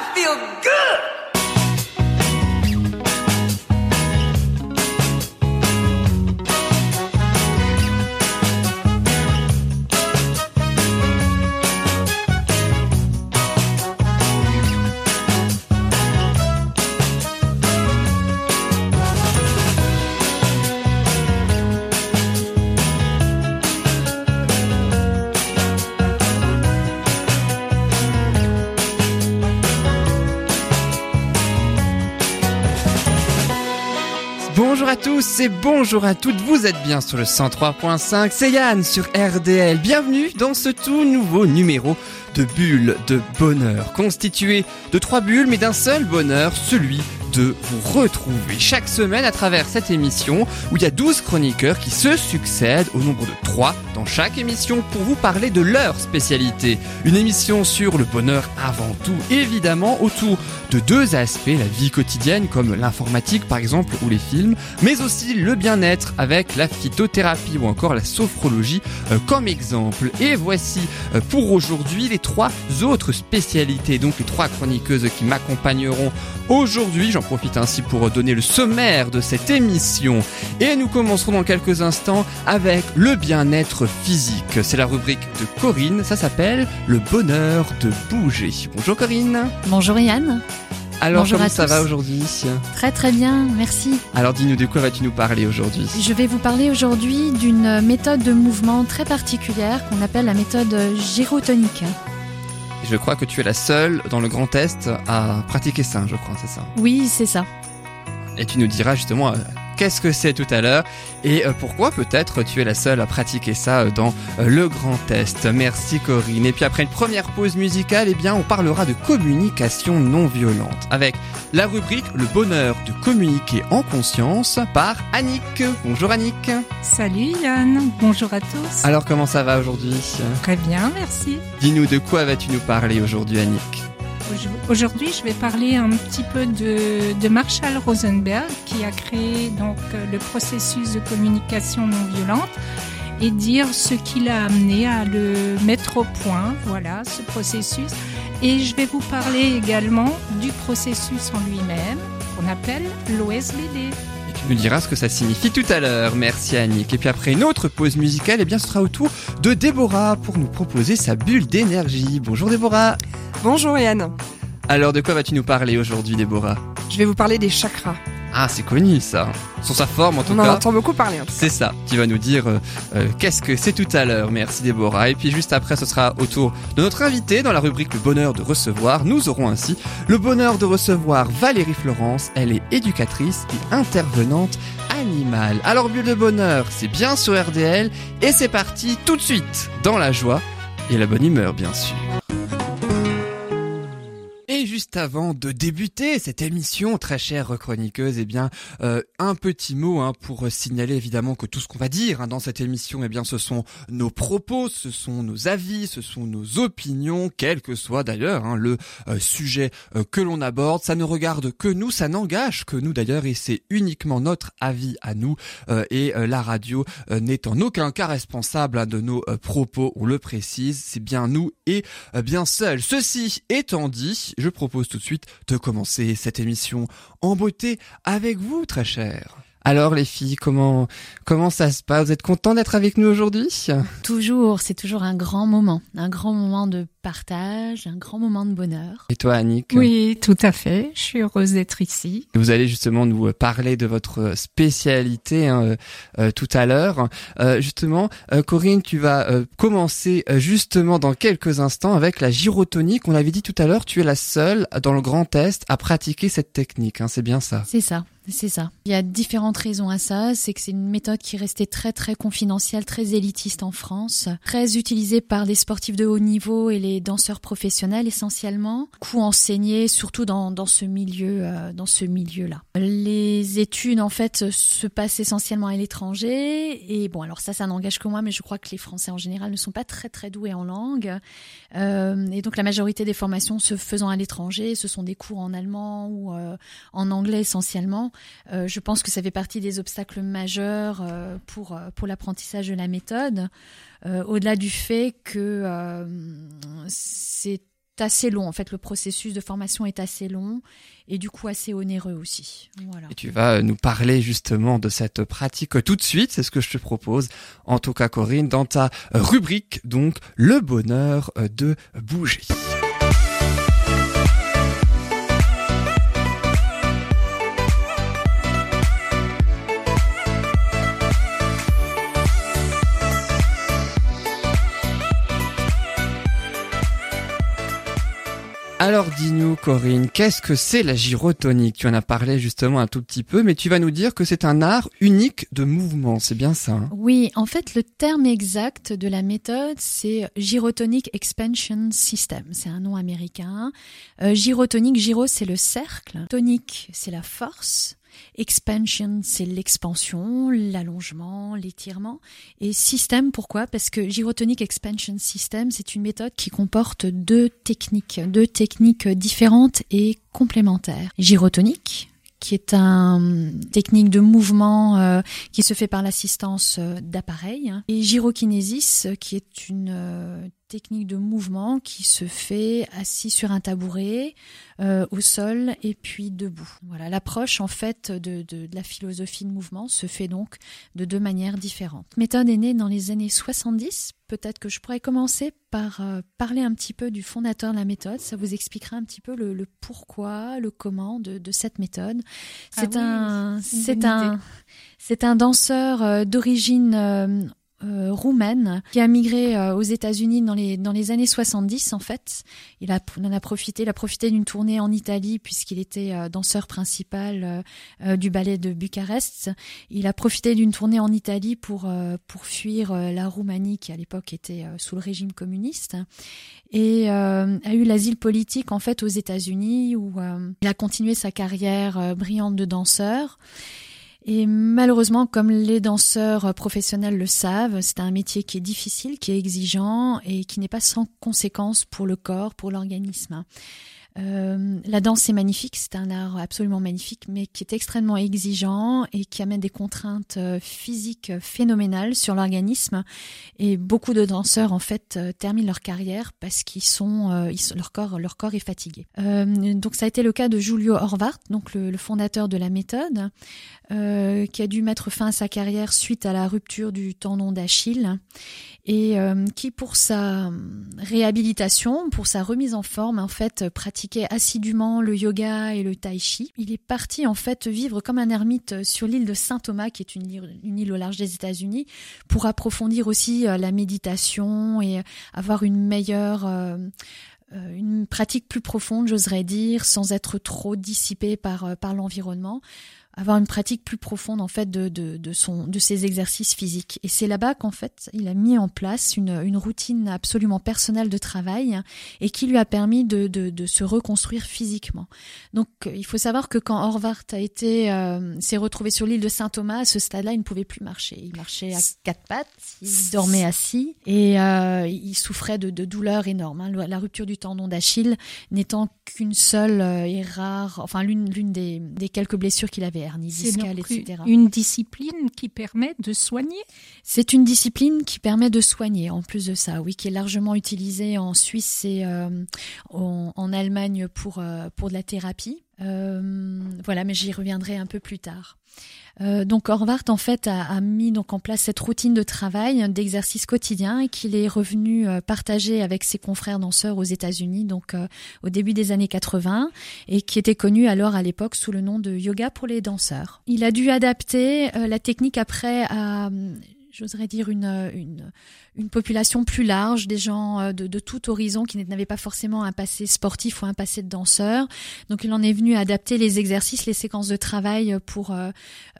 I feel good. Bonjour à tous et bonjour à toutes, vous êtes bien sur le 103.5, c'est Yann sur RDL. Bienvenue dans ce tout nouveau numéro de bulles de bonheur, constitué de trois bulles mais d'un seul bonheur, celui de vous retrouver chaque semaine à travers cette émission où il y a 12 chroniqueurs qui se succèdent au nombre de 3 dans chaque émission pour vous parler de leur spécialité. Une émission sur le bonheur avant tout, évidemment autour de deux aspects, la vie quotidienne comme l'informatique par exemple ou les films, mais aussi le bien-être avec la phytothérapie ou encore la sophrologie euh, comme exemple. Et voici euh, pour aujourd'hui les trois autres spécialités, donc les trois chroniqueuses qui m'accompagneront aujourd'hui. J'en profite ainsi pour donner le sommaire de cette émission. Et nous commencerons dans quelques instants avec le bien-être physique. C'est la rubrique de Corinne, ça s'appelle le bonheur de bouger. Bonjour Corinne. Bonjour Yann. Alors Bonjour comment ça tous. va aujourd'hui Très très bien, merci. Alors dis-nous de quoi vas-tu nous parler aujourd'hui? Je vais vous parler aujourd'hui d'une méthode de mouvement très particulière qu'on appelle la méthode gyrotonique. Je crois que tu es la seule dans le Grand Est à pratiquer ça, je crois, c'est ça? Oui, c'est ça. Et tu nous diras justement qu'est-ce que c'est tout à l'heure et euh, pourquoi peut-être tu es la seule à pratiquer ça euh, dans euh, le Grand Est. Merci Corinne. Et puis après une première pause musicale, eh bien on parlera de communication non violente avec la rubrique Le bonheur de communiquer en conscience par Annick. Bonjour Annick. Salut Yann, bonjour à tous. Alors comment ça va aujourd'hui? Très bien, merci. Dis-nous de quoi vas-tu nous parler aujourd'hui Annick? Aujourd'hui, je vais parler un petit peu de, Marshall Rosenberg qui a créé donc euh, le processus de communication non violente et dire ce qui l'a amené à le mettre au point, voilà, ce processus. Et je vais vous parler également du processus en lui-même qu'on appelle l'OSBD. Tu nous diras ce que ça signifie tout à l'heure. Merci Annick. Et puis après une autre pause musicale, eh bien ce sera au tour de Déborah pour nous proposer sa bulle d'énergie. Bonjour Déborah. Bonjour Yann, Alors de quoi vas-tu nous parler aujourd'hui Déborah? Je vais vous parler des chakras. Ah c'est connu ça. Sur sa forme en tout On en cas. entend beaucoup parler. C'est ça, tu vas nous dire euh, euh, qu'est-ce que c'est tout à l'heure. Merci Déborah. Et puis juste après, ce sera au tour de notre invité dans la rubrique Le bonheur de recevoir. Nous aurons ainsi le bonheur de recevoir Valérie Florence. Elle est éducatrice et intervenante animale. Alors Bulle de bonheur, c'est bien sur RDL et c'est parti tout de suite dans la joie et la bonne humeur bien sûr. Juste avant de débuter cette émission, très chère chroniqueuse, eh bien, euh, un petit mot hein, pour signaler évidemment que tout ce qu'on va dire hein, dans cette émission, eh bien, ce sont nos propos, ce sont nos avis, ce sont nos opinions, quel que soit d'ailleurs hein, le euh, sujet euh, que l'on aborde. Ça ne regarde que nous, ça n'engage que nous d'ailleurs, et c'est uniquement notre avis à nous. euh, et la radio n'est en aucun cas responsable hein, de nos propos. On le précise, c'est bien nous et bien seul. Ceci étant dit, je propose tout de suite de commencer cette émission en beauté avec vous, très cher. Alors les filles, comment comment ça se passe? Vous êtes contents d'être avec nous aujourd'hui? Toujours, c'est toujours un grand moment, un grand moment de partage, un grand moment de bonheur. Et toi, Annick? Oui, tout à fait. Je suis heureuse d'être ici. Vous allez justement nous euh, parler de votre spécialité hein, euh, euh, tout à l'heure. Euh, justement, euh, Corinne, tu vas euh, commencer euh, justement dans quelques instants avec la gyrotonique. On l'avait dit tout à l'heure, tu es la seule dans le Grand Est à pratiquer cette technique. Hein, c'est bien ça? C'est ça. C'est ça. Il y a différentes raisons à ça. C'est que c'est une méthode qui est restée très très confidentielle, très élitiste en France, très utilisée par les sportifs de haut niveau et les danseurs professionnels essentiellement. Coup enseignée surtout dans, dans ce milieu euh, dans ce milieu-là. Les études en fait se passent essentiellement à l'étranger et bon alors ça ça n'engage que moi mais je crois que les Français en général ne sont pas très très doués en langue Euh, et donc la majorité des formations se faisant à l'étranger ce sont des cours en allemand ou euh, en anglais essentiellement. Euh, je pense que ça fait partie des obstacles majeurs euh, pour, euh, pour l'apprentissage de la méthode, au-delà du fait que c'est assez long. En fait, le processus de formation est assez long et du coup assez onéreux aussi. Voilà. Et tu vas nous parler justement de cette pratique tout de suite. C'est ce que je te propose. En tout cas, Corinne, dans ta rubrique, donc, le bonheur de bouger. Alors dis-nous Corinne, qu'est-ce que c'est la gyrotonique? Tu en as parlé justement un tout petit peu, mais tu vas nous dire que c'est un art unique de mouvement, c'est bien ça hein? Oui, en fait le terme exact de la méthode c'est Gyrotonic Expansion System, c'est un nom américain. Euh, gyrotonique, gyro c'est le cercle, tonique c'est la force, Expansion, c'est l'expansion, l'allongement, l'étirement. Et système, pourquoi? Parce que Gyrotonic Expansion System, c'est une méthode qui comporte deux techniques, deux techniques différentes et complémentaires. Gyrotonique, qui est une technique de mouvement euh, qui se fait par l'assistance euh, d'appareils, hein, et gyrokinésis, qui est une euh, technique de mouvement qui se fait assis sur un tabouret, euh, au sol et puis debout. Voilà, l'approche en fait de, de, de, la philosophie de mouvement se fait donc de deux manières différentes. La méthode est née dans les années 70. Peut-être que je pourrais commencer par euh, parler un petit peu du fondateur de la méthode. Ça vous expliquera un petit peu le, le pourquoi, le comment de, de cette méthode. C'est ah un, c'est un, c'est un danseur euh, d'origine euh, roumaine qui a migré euh, aux États-Unis dans les dans les années 70 en fait. Il a en a profité, il a profité d'une tournée en Italie puisqu'il était euh, danseur principal euh, du ballet de Bucarest. Il a profité d'une tournée en Italie pour pour fuir la Roumanie qui à l'époque était sous le régime communiste et a eu l'asile politique en fait aux États-Unis où il a continué sa carrière brillante de danseur. Et malheureusement, comme les danseurs professionnels le savent, c'est un métier qui est difficile, qui est exigeant et qui n'est pas sans conséquences pour le corps, pour l'organisme. Euh, la danse est magnifique, c'est un art absolument magnifique, mais qui est extrêmement exigeant et qui amène des contraintes euh, physiques phénoménales sur l'organisme. Et beaucoup de danseurs en fait euh, terminent leur carrière parce qu'ils sont, leur corps, leur corps est fatigué. Donc ça a été le cas de Julio Horvath, donc le, le fondateur de la méthode, qui a dû mettre fin à sa carrière suite à la rupture du tendon d'Achille et qui pour sa réhabilitation, pour sa remise en forme, en fait pratique assidûment le yoga et le tai chi. Il est parti en fait vivre comme un ermite sur l'île de Saint Thomas, qui est une île, une île au large des États-Unis, pour approfondir aussi euh, la méditation et avoir une meilleure euh, euh, une pratique plus profonde, j'oserais dire, sans être trop dissipé par par l'environnement avoir une pratique plus profonde en fait de, de, de son de ses exercices physiques. Et c'est là-bas qu'en fait il a mis en place une, une routine absolument personnelle de travail et qui lui a permis de, de, de se reconstruire physiquement. Donc il faut savoir que quand Horvath a été euh, s'est retrouvé sur l'île de Saint Thomas à ce stade-là il ne pouvait plus marcher. Il marchait à quatre pattes il dormait assis et euh, il souffrait de, de douleurs énormes hein. la rupture du tendon d'Achille n'étant qu'une seule euh, et rare enfin l'une l'une des, des quelques blessures qu'il avait c'est Une discipline qui permet de soigner C'est une discipline qui permet de soigner, en plus de ça, oui, qui est largement utilisée en Suisse et euh, en, en, Allemagne pour, euh, pour de la thérapie. Euh, voilà, mais j'y reviendrai un peu plus tard. Euh, donc Horvath en fait a, a, mis donc en place cette routine de travail, d'exercice quotidien qu'il est revenu euh, partager avec ses confrères danseurs aux États-Unis donc euh, au début des années 80 et qui était connu alors à l'époque sous le nom de yoga pour les danseurs. Il a dû adapter euh, la technique après à j'oserais dire, une, une, une, population plus large, des gens euh, de, de tout horizon qui n'avaient pas forcément un passé sportif ou un passé de danseur. Donc il en est venu adapter les exercices, les séquences de travail pour euh,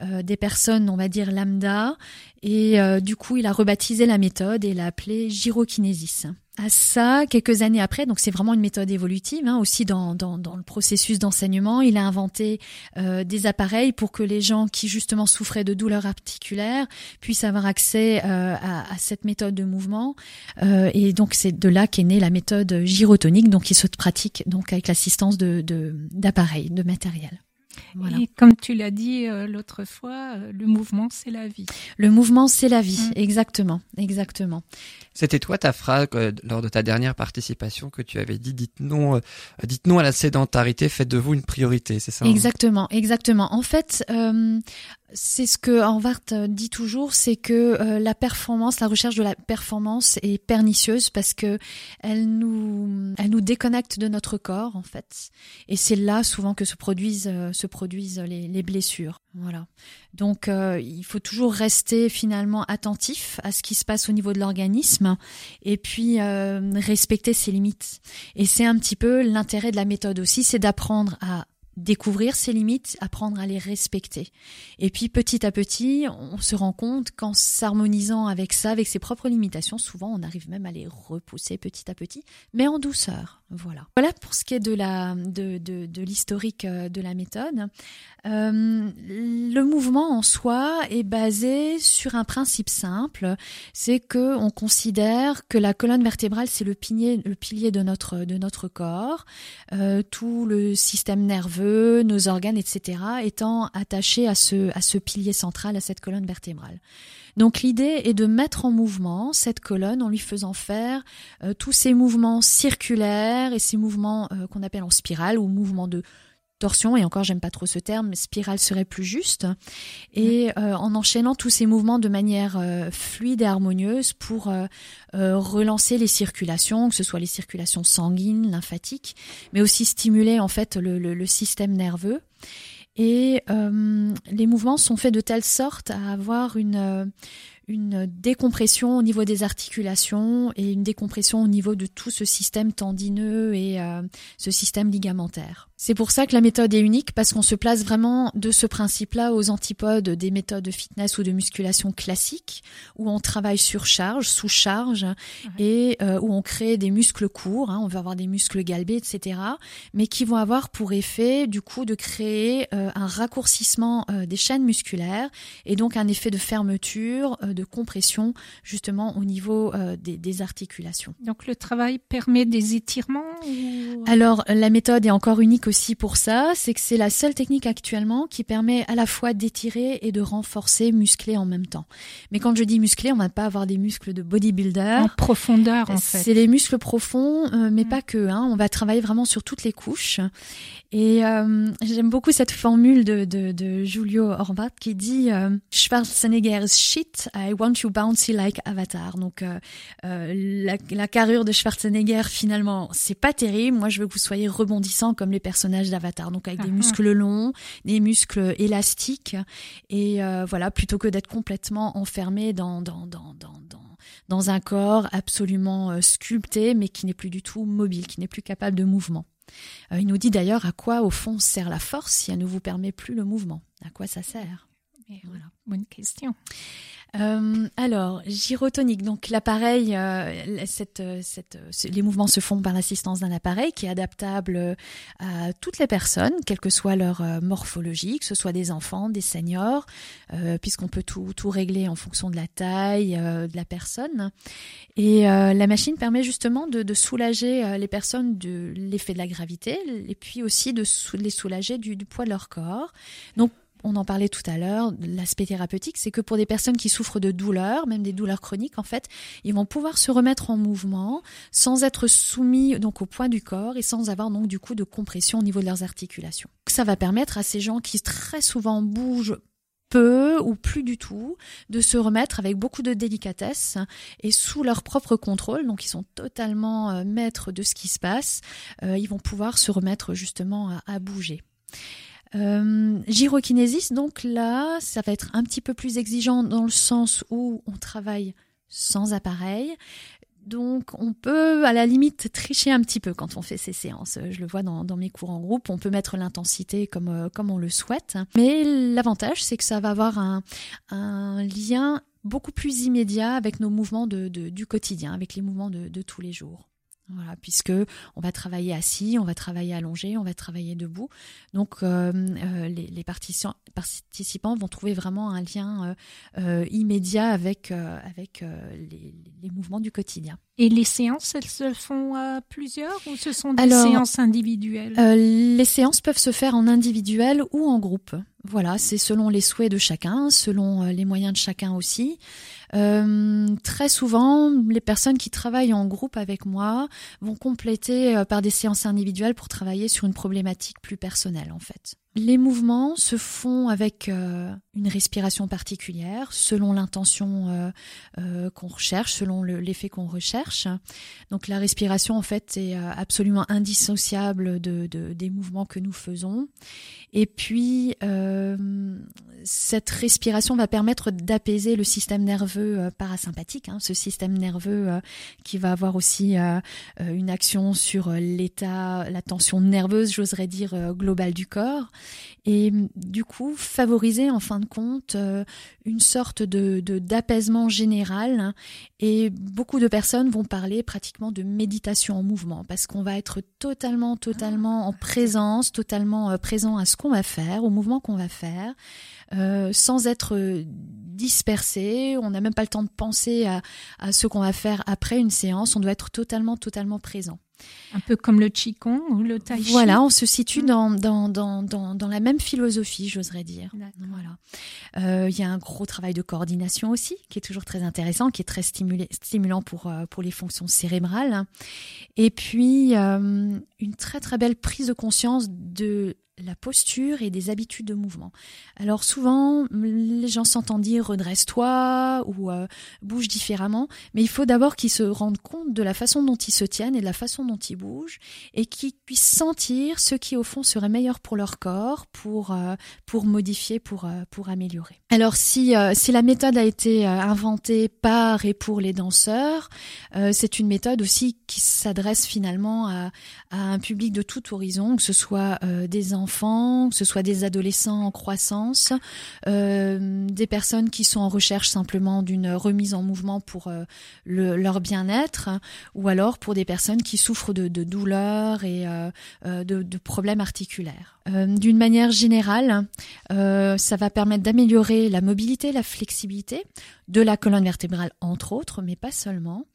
euh, des personnes, on va dire, lambda. Et euh, du coup, il a rebaptisé la méthode et l'a appelée gyrokinésis à ça, quelques années après, donc c'est vraiment une méthode évolutive, hein, aussi dans, dans, le processus d'enseignement, il a inventé euh, des appareils pour que les gens qui justement souffraient de douleurs articulaires puissent avoir accès euh, à, cette méthode de mouvement. Euh, et donc c'est de là qu'est née la méthode gyrotonique, donc qui se pratique donc avec l'assistance de d'appareils, de matériel. Et comme tu l'as dit euh, l'autre fois, euh, le mouvement, c'est la vie. Le mouvement, c'est la vie, mm. exactement, exactement. C'était toi ta phrase euh, lors de ta dernière participation que tu avais dit dites non, dites non à la sédentarité, faites de vous une priorité, c'est ça hein? Exactement, exactement. En fait, c'est ce que Harvard dit toujours, c'est que la performance, la recherche de la performance est pernicieuse parce que elle nous, elle nous déconnecte de notre corps en fait, et c'est là souvent que se produisent, se produisent les, blessures. Voilà. Donc euh, il faut toujours rester finalement attentif à ce qui se passe au niveau de l'organisme et puis euh, respecter ses limites. Et c'est un petit peu l'intérêt de la méthode aussi, c'est d'apprendre à découvrir ses limites, apprendre à les respecter. Et puis petit à petit, on se rend compte qu'en s'harmonisant avec ça, avec ses propres limitations, souvent on arrive même à les repousser petit à petit, mais en douceur. Voilà. Voilà pour ce qui est de la de, de, l'historique euh, de la méthode. Euh, le mouvement en soi est basé sur un principe simple, c'est que on considère que la colonne vertébrale c'est le pilier le pilier de notre de notre corps, euh, tout le système nerveux, nos organes, etc. étant attachés à ce à ce pilier central, à cette colonne vertébrale. Donc l'idée est de mettre en mouvement cette colonne en lui faisant faire euh, tous ces mouvements circulaires et ces mouvements euh, qu'on appelle en spirale ou mouvements de torsion, et encore j'aime pas trop ce terme, mais spirale serait plus juste, et euh, en enchaînant tous ces mouvements de manière fluide et harmonieuse pour relancer les circulations, que ce soit les circulations sanguines, lymphatiques, mais aussi stimuler en fait le système nerveux. Et euh, les mouvements sont faits de telle sorte à avoir une, euh, une décompression au niveau des articulations et une décompression au niveau de tout ce système tendineux et euh, ce système ligamentaire. C'est pour ça que la méthode est unique parce qu'on se place vraiment de ce principe-là aux antipodes des méthodes de fitness ou de musculation classiques où on travaille sur charge, sous charge et euh, où on crée des muscles courts. Hein, on va avoir des muscles galbés, etc. Mais qui vont avoir pour effet du coup de créer euh, un raccourcissement euh, des chaînes musculaires et donc un effet de fermeture, de compression justement au niveau des, des, articulations. Donc le travail permet des étirements ou... Alors la méthode est encore unique aussi pour ça, c'est que c'est la seule technique actuellement qui permet à la fois d'étirer et de renforcer, muscler en même temps. Mais quand je dis muscler, on va pas avoir des muscles de bodybuilder. En profondeur, en fait. C'est les muscles profonds, euh, mais mm. pas que. Hein. On va travailler vraiment sur toutes les couches. Et euh, j'aime beaucoup cette formule de, de, de Julio Horvat qui dit euh, Schwarzenegger's shit, I want you bouncy like Avatar. Donc euh, la, la, carrure de Schwarzenegger finalement c'est pas terrible. Moi je veux que vous soyez rebondissant comme les personnages d'Avatar, donc avec des ah, ah. muscles longs, des muscles élastiques et voilà plutôt que d'être complètement enfermé dans dans dans dans, dans dans un corps absolument sculpté mais qui n'est plus du tout mobile, qui n'est plus capable de mouvement. Euh, il nous dit d'ailleurs à quoi au fond sert la force si elle ne vous permet plus le mouvement. À quoi ça sert? Voilà. Bonne question. Euh, alors, gyrotonique. Donc l'appareil, euh, cette, cette, les mouvements se font par l'assistance d'un appareil qui est adaptable à toutes les personnes, quelle que soit leur morphologie, que ce soit des enfants, des seniors, puisqu'on peut tout, tout régler en fonction de la taille de la personne. Et la machine permet justement de, de soulager les personnes de l'effet de la gravité, et puis aussi de les soulager du, du poids de leur corps. Donc on en parlait tout à l'heure, l'aspect thérapeutique, c'est que pour des personnes qui souffrent de douleurs, même des douleurs chroniques, en fait, ils vont pouvoir se remettre en mouvement sans être soumis donc au poids du corps et sans avoir donc du coup de compression au niveau de leurs articulations. Ça va permettre à ces gens qui très souvent bougent peu ou plus du tout, de se remettre avec beaucoup de délicatesse et sous leur propre contrôle, donc ils sont totalement euh, maîtres de ce qui se passe, euh, ils vont pouvoir se remettre justement à bouger. Euh, donc là, ça va être un petit peu plus exigeant dans le sens où on travaille sans appareil. Donc on peut à la limite tricher un petit peu quand on fait ces séances. Je le vois dans, mes cours en groupe, on peut mettre l'intensité comme, euh, comme on le souhaite. Mais l'avantage, c'est que ça va avoir un, un, lien beaucoup plus immédiat avec nos mouvements de, du quotidien, avec les mouvements de, de tous les jours. Voilà, puisque on va travailler assis, on va travailler allongé, on va travailler debout. Donc euh, euh, les, les participants, participants vont trouver vraiment un lien euh, immédiat avec avec les, les, mouvements du quotidien. Et les séances, elles se font à plusieurs ou ce sont des séances individuelles? Les séances peuvent se faire en individuel ou en groupe. Voilà, c'est selon les souhaits de chacun, selon les moyens de chacun aussi. Euh, très souvent, les personnes qui travaillent en groupe avec moi vont compléter euh, par des séances individuelles pour travailler sur une problématique plus personnelle en fait. Les mouvements se font avec euh, une respiration particulière, selon l'intention qu'on recherche, selon l'effet qu'on recherche. Donc la respiration, en fait, est absolument indissociable de, de, des mouvements que nous faisons. Et puis, cette respiration va permettre d'apaiser le système nerveux parasympathique, hein, ce système nerveux qui va avoir aussi une action sur l'état, la tension nerveuse, j'oserais dire, globale du corps. Et du coup favoriser en fin de compte euh, une sorte de d'apaisement général et beaucoup de personnes vont parler pratiquement de méditation en mouvement parce qu'on va être totalement totalement en présence totalement euh, présent à ce qu'on va faire au mouvement qu'on va faire euh, sans être dispersé on n'a même pas le temps de penser à, à ce qu'on va faire après une séance on doit être totalement totalement présent un peu comme le Qigong ou le Tai Chi. Voilà, on se situe dans, dans, dans, dans, dans la même philosophie, j'oserais dire. Voilà. Euh, il y a un gros travail de coordination aussi, qui est toujours très intéressant, qui est très stimulé, stimulant pour, euh, pour les fonctions cérébrales. Et puis, euh, une très très belle prise de conscience de la posture et des habitudes de mouvement. Alors souvent, les gens s'entendent dire redresse-toi ou euh, bouge différemment, mais il faut d'abord qu'ils se rendent compte de la façon dont ils se tiennent et de la façon dont ils bougent et qu'ils puissent sentir ce qui au fond serait meilleur pour leur corps, pour euh, pour modifier, pour euh, pour améliorer. Alors si si la méthode a été inventée par et pour les danseurs, c'est une méthode aussi qui s'adresse finalement à, à un public de tout horizon, que ce soit des enfants que ce soit des adolescents en croissance, euh, des personnes qui sont en recherche simplement d'une remise en mouvement pour euh, leur bien-être, ou alors pour des personnes qui souffrent de, douleurs et euh, de, problèmes articulaires. D'une manière générale, ça va permettre d'améliorer la mobilité, la flexibilité de la colonne vertébrale entre autres, mais pas seulement,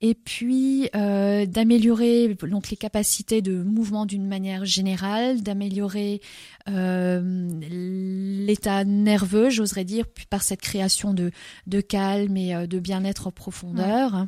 et puis euh, d'améliorer donc les capacités de mouvement d'une manière générale, d'améliorer euh, l'état nerveux, j'oserais dire, par cette création de, de calme et euh, de bien-être en profondeur.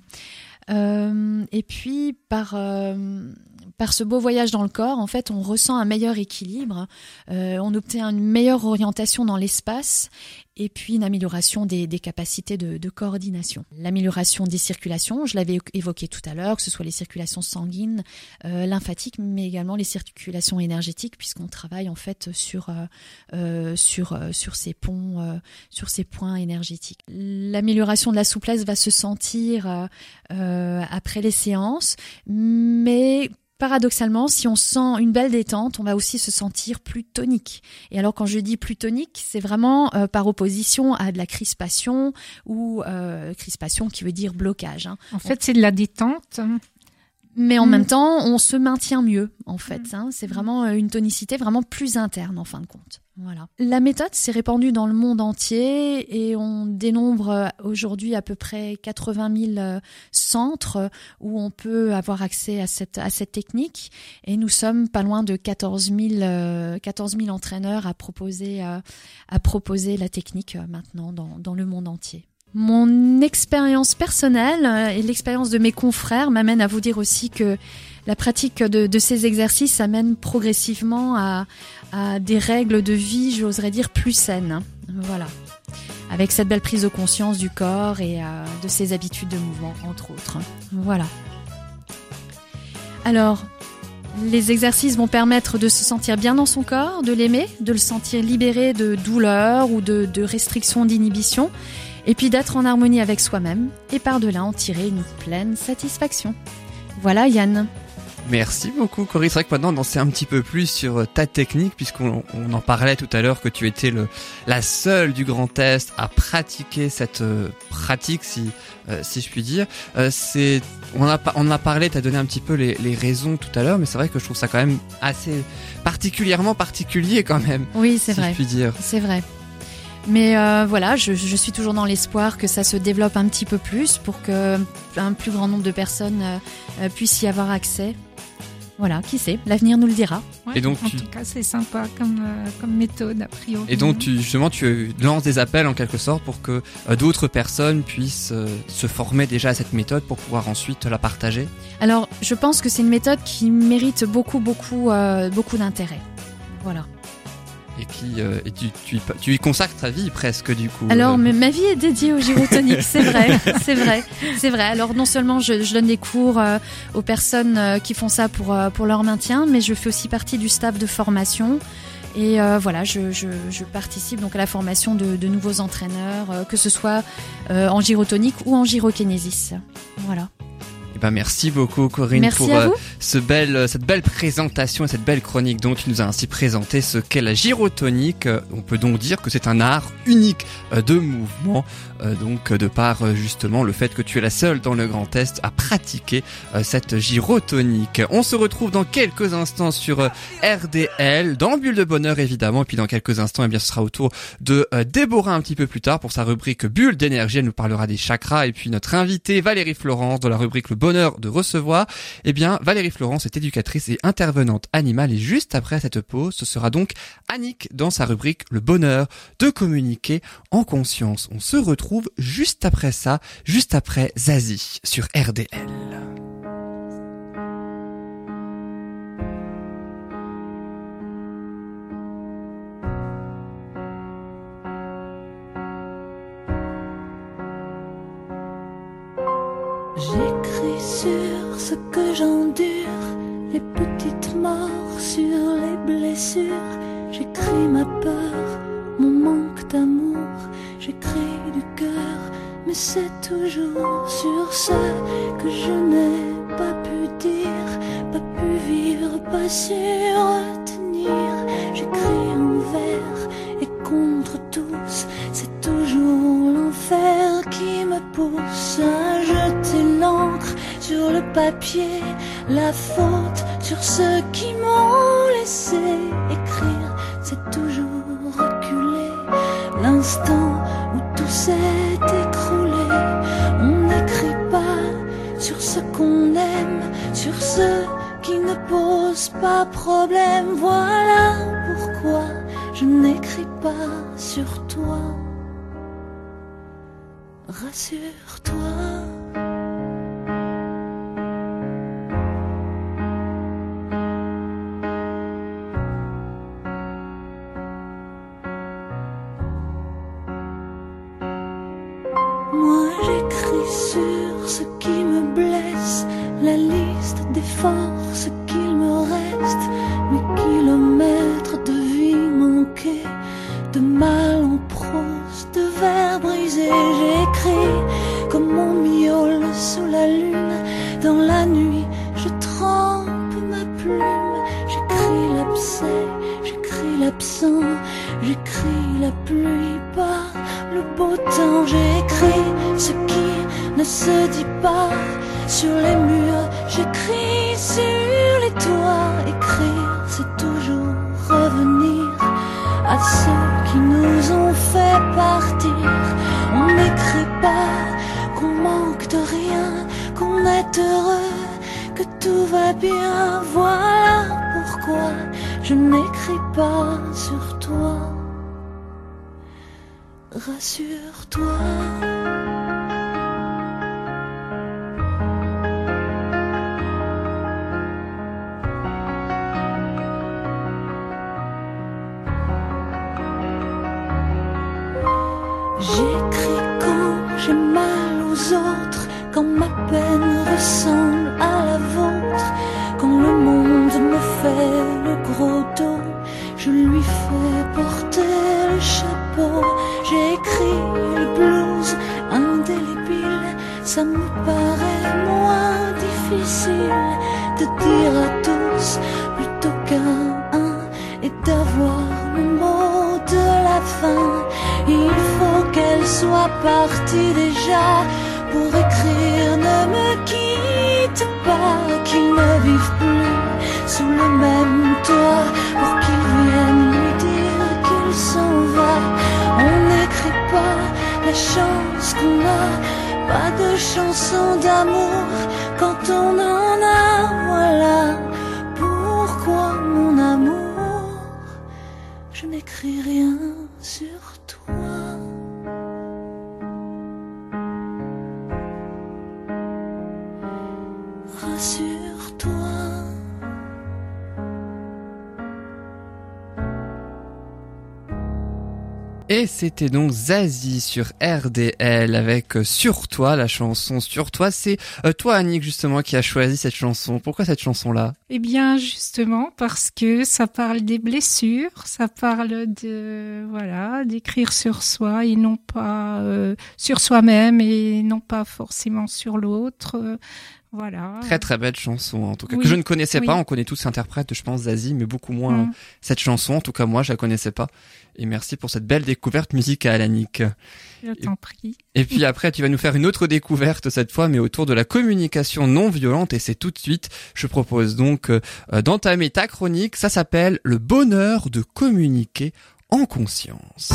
Euh, et puis par euh, par ce beau voyage dans le corps, en fait, on ressent un meilleur équilibre, euh, on obtient une meilleure orientation dans l'espace et puis une amélioration des, des capacités de, de coordination. L'amélioration des circulations, je l'avais évoqué tout à l'heure, que ce soit les circulations sanguines, euh, lymphatiques, mais également les circulations énergétiques, puisqu'on travaille en fait sur euh, euh sur sur ces ponts, sur ces points énergétiques. L'amélioration de la souplesse va se sentir après les séances, mais paradoxalement, si on sent une belle détente, on va aussi se sentir plus tonique. Et alors quand je dis plus tonique, c'est vraiment euh, par opposition à de la crispation ou euh, crispation qui veut dire blocage. Hein. En fait, c'est de la détente. Mais en mm. même temps, on se maintient mieux, en fait. Mm. Hein. C'est vraiment euh, une tonicité vraiment plus interne, en fin de compte. Voilà. La méthode s'est répandue dans le monde entier et on dénombre euh, aujourd'hui à peu près 80 000 euh, centres où on peut avoir accès à cette, à cette technique. Et nous sommes pas loin de 14 000, 14 000 entraîneurs à proposer, à proposer la technique maintenant dans, dans le monde entier. Mon expérience personnelle euh, et l'expérience de mes confrères m'amènent à vous dire aussi que la pratique de, ces exercices amène progressivement à, des règles de vie, j'oserais dire, plus saines. Voilà. Avec cette belle prise de conscience du corps et euh, de ses habitudes de mouvement, entre autres. Voilà. Alors, les exercices vont permettre de se sentir bien dans son corps, de l'aimer, de le sentir libéré de douleurs ou de, de restrictions d'inhibition et puis d'être en harmonie avec soi-même et par-delà en tirer une pleine satisfaction. Voilà Yann. Merci beaucoup Corinne. C'est vrai que maintenant on en sait un petit peu plus sur euh, ta technique puisqu'on on en parlait tout à l'heure que tu étais le, la seule du Grand Est à pratiquer cette euh, pratique si euh, si je puis dire. c'est on a on a parlé, tu as donné un petit peu les, les raisons tout à l'heure mais c'est vrai que je trouve ça quand même assez particulièrement particulier quand même. Oui, c'est si vrai. Je puis dire. C'est vrai. Mais euh, voilà, je, je, suis toujours dans l'espoir que ça se développe un petit peu plus pour que un plus grand nombre de personnes euh, puissent y avoir accès. Voilà, qui sait, l'avenir nous le dira. Ouais, et donc, en tout cas, c'est sympa comme, euh, comme méthode a priori. Et donc, tu, justement, tu lances des appels en quelque sorte pour que euh, d'autres personnes puissent euh, se former déjà à cette méthode pour pouvoir ensuite la partager. Alors, je pense que c'est une méthode qui mérite beaucoup, beaucoup, euh, beaucoup d'intérêt. Voilà et qui euh, et tu, tu, tu, y consacres ta vie presque du coup. Alors euh. ma vie est dédiée au gyrotonique, c'est vrai, c'est vrai, c'est vrai. Alors non seulement je, je donne des cours euh, aux personnes euh, qui font ça pour pour leur maintien, mais je fais aussi partie du staff de formation. Et euh, voilà, je, je, je, participe donc à la formation de, de nouveaux entraîneurs, que ce soit en gyrotonique ou en gyrokinésis. Voilà. Eh ben merci beaucoup Corinne merci pour euh, ce belle, euh, cette belle présentation et cette belle chronique dont tu nous as ainsi présenté ce qu'est la gyrotonique. Euh, on peut donc dire que c'est un art unique de mouvement, donc de par justement le fait que tu es la seule dans le Grand Est à pratiquer cette gyrotonique. On se retrouve dans quelques instants sur RDL, dans Bulle de Bonheur évidemment, et puis dans quelques instants, eh bien ce sera au tour de Déborah un petit peu plus tard pour sa rubrique Bulle d'énergie. Elle nous parlera des chakras et puis notre invitée Valérie Florence dans la rubrique Le bonheur de recevoir, eh bien Valérie Florence est éducatrice et intervenante animale et juste après cette pause, ce sera donc Annick dans sa rubrique Le bonheur de communiquer en conscience. On se retrouve juste après ça, juste après Zazie sur RDL. J'écris sur ce que j'endure, les petites morts sur les blessures. J'écris ma peur, mon manque d'amour. J'écris du cœur, mais c'est toujours sur ce que je n'ai pas pu dire, pas pu vivre, pas su retenir. La faute sur ceux qui m'ont laissé écrire, c'est toujours reculer l'instant où tout s'est écroulé. On n'écrit pas sur ce qu'on aime, sur ceux qui ne posent pas problème. Toit pour qu'ils viennent lui dire qu'il s'en va. On n'écrit pas la chance qu'on a, pas de chanson d'amour quand on en a, voilà pourquoi mon amour, je n'écris rien sur Et c'était donc Zazie sur RDL avec euh, Sur toi, la chanson Sur toi. C'est euh, toi, Annick, justement, qui a choisi cette chanson. Pourquoi cette chanson-là? Eh bien, justement, parce que ça parle des blessures, ça parle de, voilà, d'écrire sur soi et non pas euh, sur soi-même et non pas forcément sur l'autre. Voilà. Très très belle chanson, en tout cas, Oui, que je ne connaissais oui. pas. On connaît tous l'interprète, je pense, Zazie, mais beaucoup moins Mm. cette chanson. En tout cas, moi, je la connaissais pas. Et merci pour cette belle découverte musicale, Annick. Je t'en prie. Et puis après, tu vas nous faire une autre découverte cette fois, mais autour de la communication non violente. Et c'est tout de suite. Je propose donc euh, d'entamer ta chronique. Ça s'appelle le bonheur de communiquer en conscience.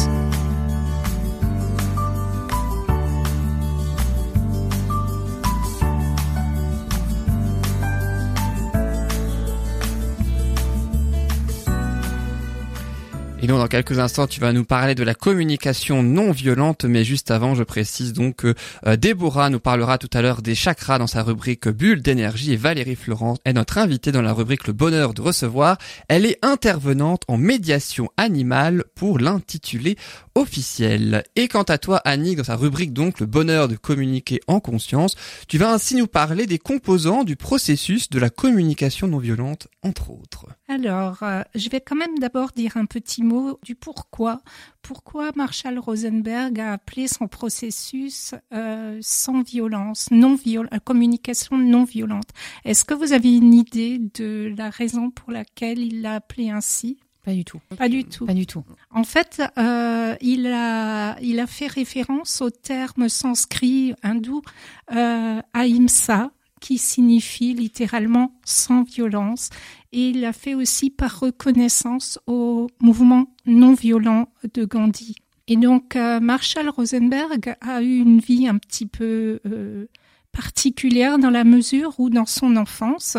Et donc dans quelques instants, tu vas nous parler de la communication non violente, mais juste avant, je précise donc que euh, Déborah nous parlera tout à l'heure des chakras dans sa rubrique Bulle d'énergie et Valérie Florence est notre invitée dans la rubrique Le bonheur de recevoir. Elle est intervenante en médiation animale pour l'intituler officiel. Et quant à toi, Annick, dans sa rubrique donc Le bonheur de communiquer en conscience, tu vas ainsi nous parler des composants du processus de la communication non violente, entre autres. Alors, euh, je vais quand même d'abord dire un petit mot du pourquoi. Pourquoi Marshall Rosenberg a appelé son processus euh, sans violence, non viol euh, communication non violente? Est-ce que vous avez une idée de la raison pour laquelle il l'a appelé ainsi? Pas du tout. Pas du tout. Pas du tout. En fait, euh, il a il a fait référence au terme sanskrit hindou euh, ahimsa qui signifie littéralement sans violence et il l'a fait aussi par reconnaissance au mouvement non violent de Gandhi. Et donc euh, Marshall Rosenberg a eu une vie un petit peu euh, particulière dans la mesure où dans son enfance,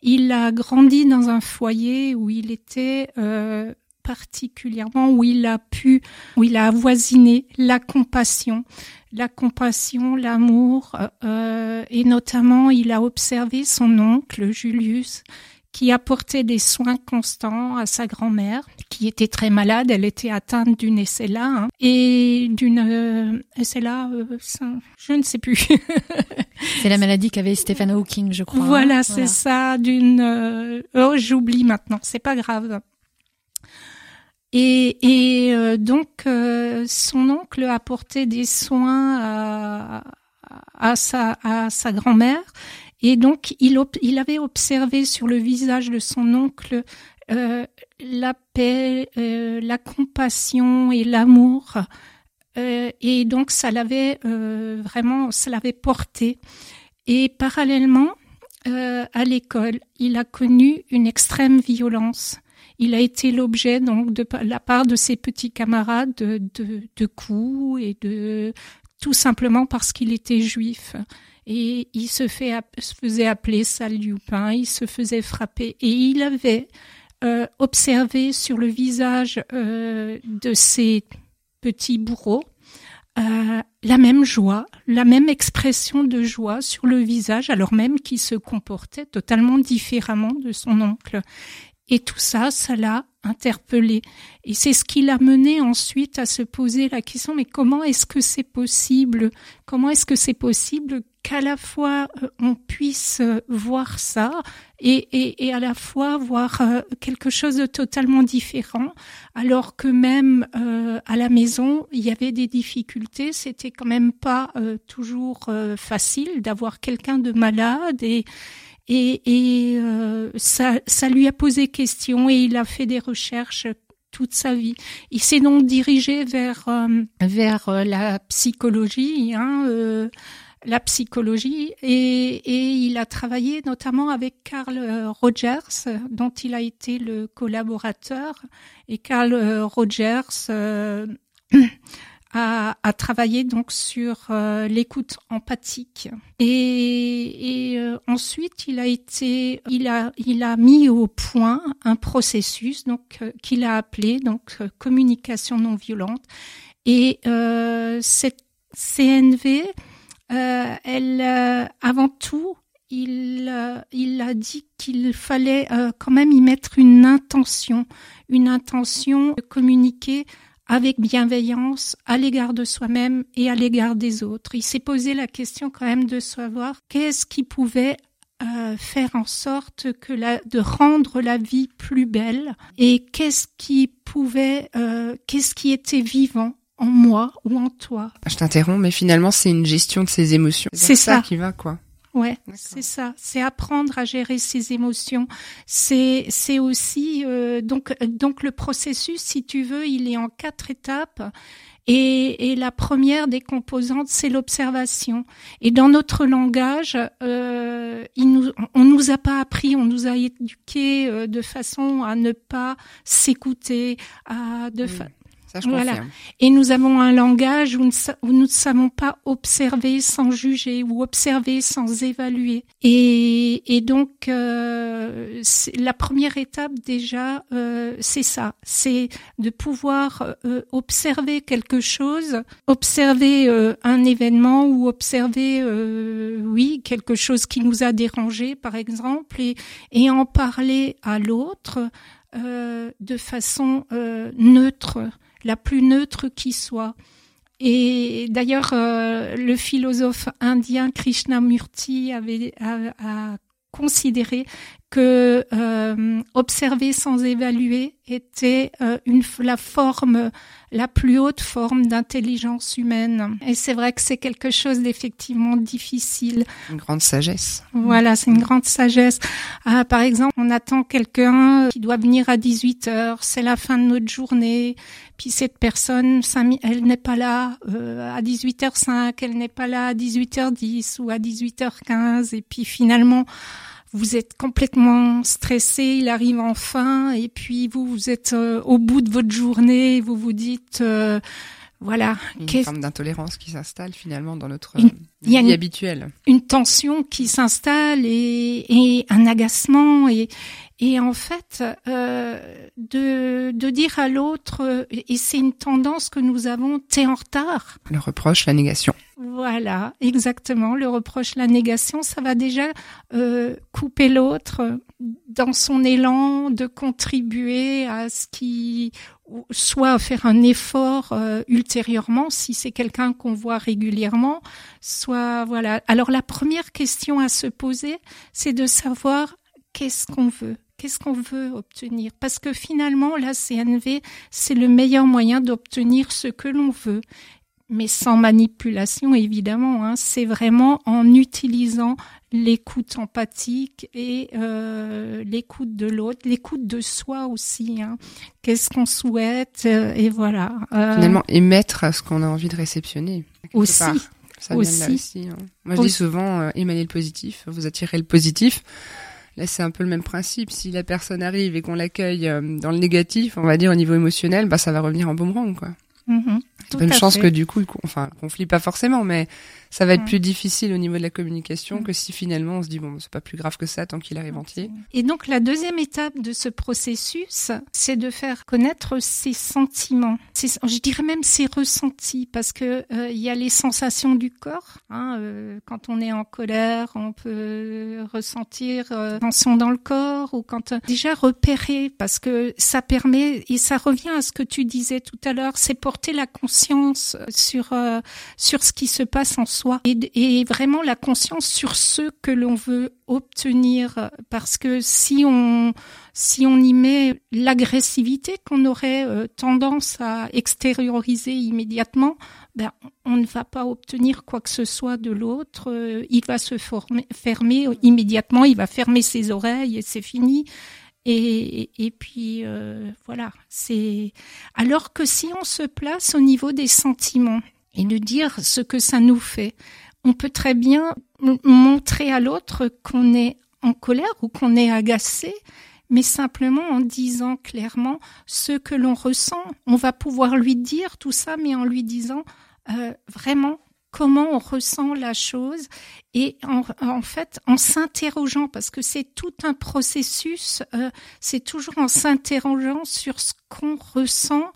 il a grandi dans un foyer où il était euh, particulièrement où il a pu, où il a avoisiné la compassion, la compassion, l'amour, euh, et notamment il a observé son oncle Julius qui apportait des soins constants à sa grand-mère, qui était très malade. Elle était atteinte d'une SLA hein, et d'une euh, SLA, euh, ça, je ne sais plus. C'est la maladie qu'avait Stephen Hawking, je crois. hein. Voilà, c'est ça, d'une. euh, Oh, j'oublie maintenant. C'est pas grave. Et, et euh, donc, euh, son oncle apportait des soins à, à sa, à sa grand-mère. Et donc, il, il avait observé sur le visage de son oncle euh, la paix, euh, la compassion et l'amour. Euh, et donc, ça l'avait euh, vraiment, ça l'avait porté. Et parallèlement, à l'école, il a connu une extrême violence. Il a été l'objet de la part de ses petits camarades de, coups et de tout simplement parce qu'il était juif. Et il se, faisait appeler pain, il se faisait frapper. Et il avait euh, observé sur le visage euh, de ses petits bourreaux euh, la même joie, la même expression de joie sur le visage, alors même qu'il se comportait totalement différemment de son oncle. Et tout ça, ça l'a interpellé. Et c'est ce qui l'a mené ensuite à se poser la question, mais comment est-ce que c'est possible? Comment est-ce que c'est possible qu'à la fois euh, on puisse euh, voir ça et, et, et à la fois voir euh, quelque chose de totalement différent, alors que même à la maison, il y avait des difficultés, c'était quand même pas toujours facile d'avoir quelqu'un de malade et et, et euh, ça, ça lui a posé question et il a fait des recherches toute sa vie. Il s'est donc dirigé vers euh, vers euh, la psychologie, hein, euh, la psychologie, et, et, il a travaillé notamment avec Carl Rogers, dont il a été le collaborateur. Et Carl Rogers a, a, travaillé donc sur euh, l'écoute empathique. Et, et euh, ensuite il a été il a il a mis au point un processus donc euh, qu'il a appelé donc communication non violente. Et cette CNV elle avant tout il, il a dit qu'il fallait quand même y mettre une intention, une intention de communiquer avec bienveillance à l'égard de soi-même et à l'égard des autres. Il s'est posé la question quand même de savoir qu'est-ce qui pouvait euh, faire en sorte que la, de rendre la vie plus belle et qu'est-ce qui pouvait, euh, qu'est-ce qui était vivant en moi ou en toi. Je t'interromps, mais finalement c'est une gestion de ses émotions. C'est ça qui va quoi. Ouais, c'est ça. C'est apprendre à gérer ses émotions. C'est c'est aussi euh, donc donc le processus, si tu veux, il est en quatre étapes. Et, et la première des composantes, c'est l'observation. Et dans notre langage, euh, il nous, on nous a pas appris, on nous a éduqués euh, de façon à ne pas s'écouter, à de voilà. Et nous avons un langage où nous, ne savons pas observer sans juger ou observer sans évaluer. Et, et donc, euh, la première étape déjà, euh, c'est ça, c'est de pouvoir euh, observer quelque chose, observer euh, un événement ou observer, euh, oui, quelque chose qui nous a dérangé, par exemple, et, et en parler à l'autre de façon neutre la plus neutre qui soit. Et d'ailleurs, euh, le philosophe indien Krishnamurti avait a, considéré que euh, observer sans évaluer était euh, une, la forme, la plus haute forme d'intelligence humaine. Et c'est vrai que c'est quelque chose d'effectivement difficile. Une grande sagesse. Voilà, c'est une grande sagesse. Ah, par exemple, on attend quelqu'un qui doit venir à 18 heures, c'est la fin de notre journée, puis cette personne, elle n'est pas là euh, à 18h05, elle n'est pas là à 18h10 ou à 18h15, et puis finalement, vous êtes complètement stressé, il arrive enfin, et puis vous, vous êtes euh, au bout de votre journée, vous vous dites, euh, voilà. Une forme d'intolérance qui s'installe finalement dans notre vie habituelle. Une tension qui s'installe et, et, un agacement et, et en fait, euh, de, de dire à l'autre, et c'est une tendance que nous avons, t'es en retard. Le reproche, la négation. Voilà, exactement. Le reproche, la négation, ça va déjà euh, couper l'autre dans son élan de contribuer à ce qui soit faire un effort euh, ultérieurement si c'est quelqu'un qu'on voit régulièrement, soit voilà. Alors la première question à se poser, c'est de savoir qu'est-ce qu'on veut Qu'est-ce qu'on veut obtenir? Parce que finalement, la CNV, c'est le meilleur moyen d'obtenir ce que l'on veut, mais sans manipulation, évidemment. Hein. C'est vraiment en utilisant l'écoute empathique et euh, l'écoute de l'autre, l'écoute de soi aussi. Hein. Qu'est-ce qu'on souhaite euh, Et voilà. Euh, finalement, émettre ce qu'on a envie de réceptionner. Aussi. Ça aussi. aussi hein. Moi, je dis souvent, émaner le positif, vous attirez le positif. Là, c'est un peu le même principe. Si la personne arrive et qu'on l'accueille euh, dans le négatif, on va dire au niveau émotionnel, bah ça va revenir en boomerang, quoi. Mm une chance que du coup, enfin, conflit pas forcément, mais ça va être plus difficile au niveau de la communication que si finalement on se dit bon, c'est pas plus grave que ça tant qu'il arrive entier. Et donc la deuxième étape de ce processus, c'est de faire connaître ses sentiments, je dirais même ses ressentis, parce que euh, il y a les sensations du corps. Hein, euh, quand on est en colère, on peut ressentir euh, tension dans le corps, ou quand euh, déjà repérer, parce que ça permet et ça revient à ce que tu disais tout à l'heure, c'est porter la conscience sur sur ce qui se passe en soi et, vraiment la conscience sur ce que l'on veut obtenir parce que si on si on y met l'agressivité qu'on aurait euh, tendance à extérioriser immédiatement, ben, on ne va pas obtenir quoi que ce soit de l'autre. Euh, il va se fermer immédiatement, il va fermer ses oreilles et c'est fini. Et, et, puis euh, voilà, c'est alors que si on se place au niveau des sentiments et de dire ce que ça nous fait, on peut très bien montrer à l'autre qu'on est en colère ou qu'on est agacé mais simplement en disant clairement ce que l'on ressent. On va pouvoir lui dire tout ça, mais en lui disant euh, vraiment comment on ressent la chose et en, en fait en s'interrogeant parce que c'est tout un processus, euh, c'est toujours en s'interrogeant sur ce qu'on ressent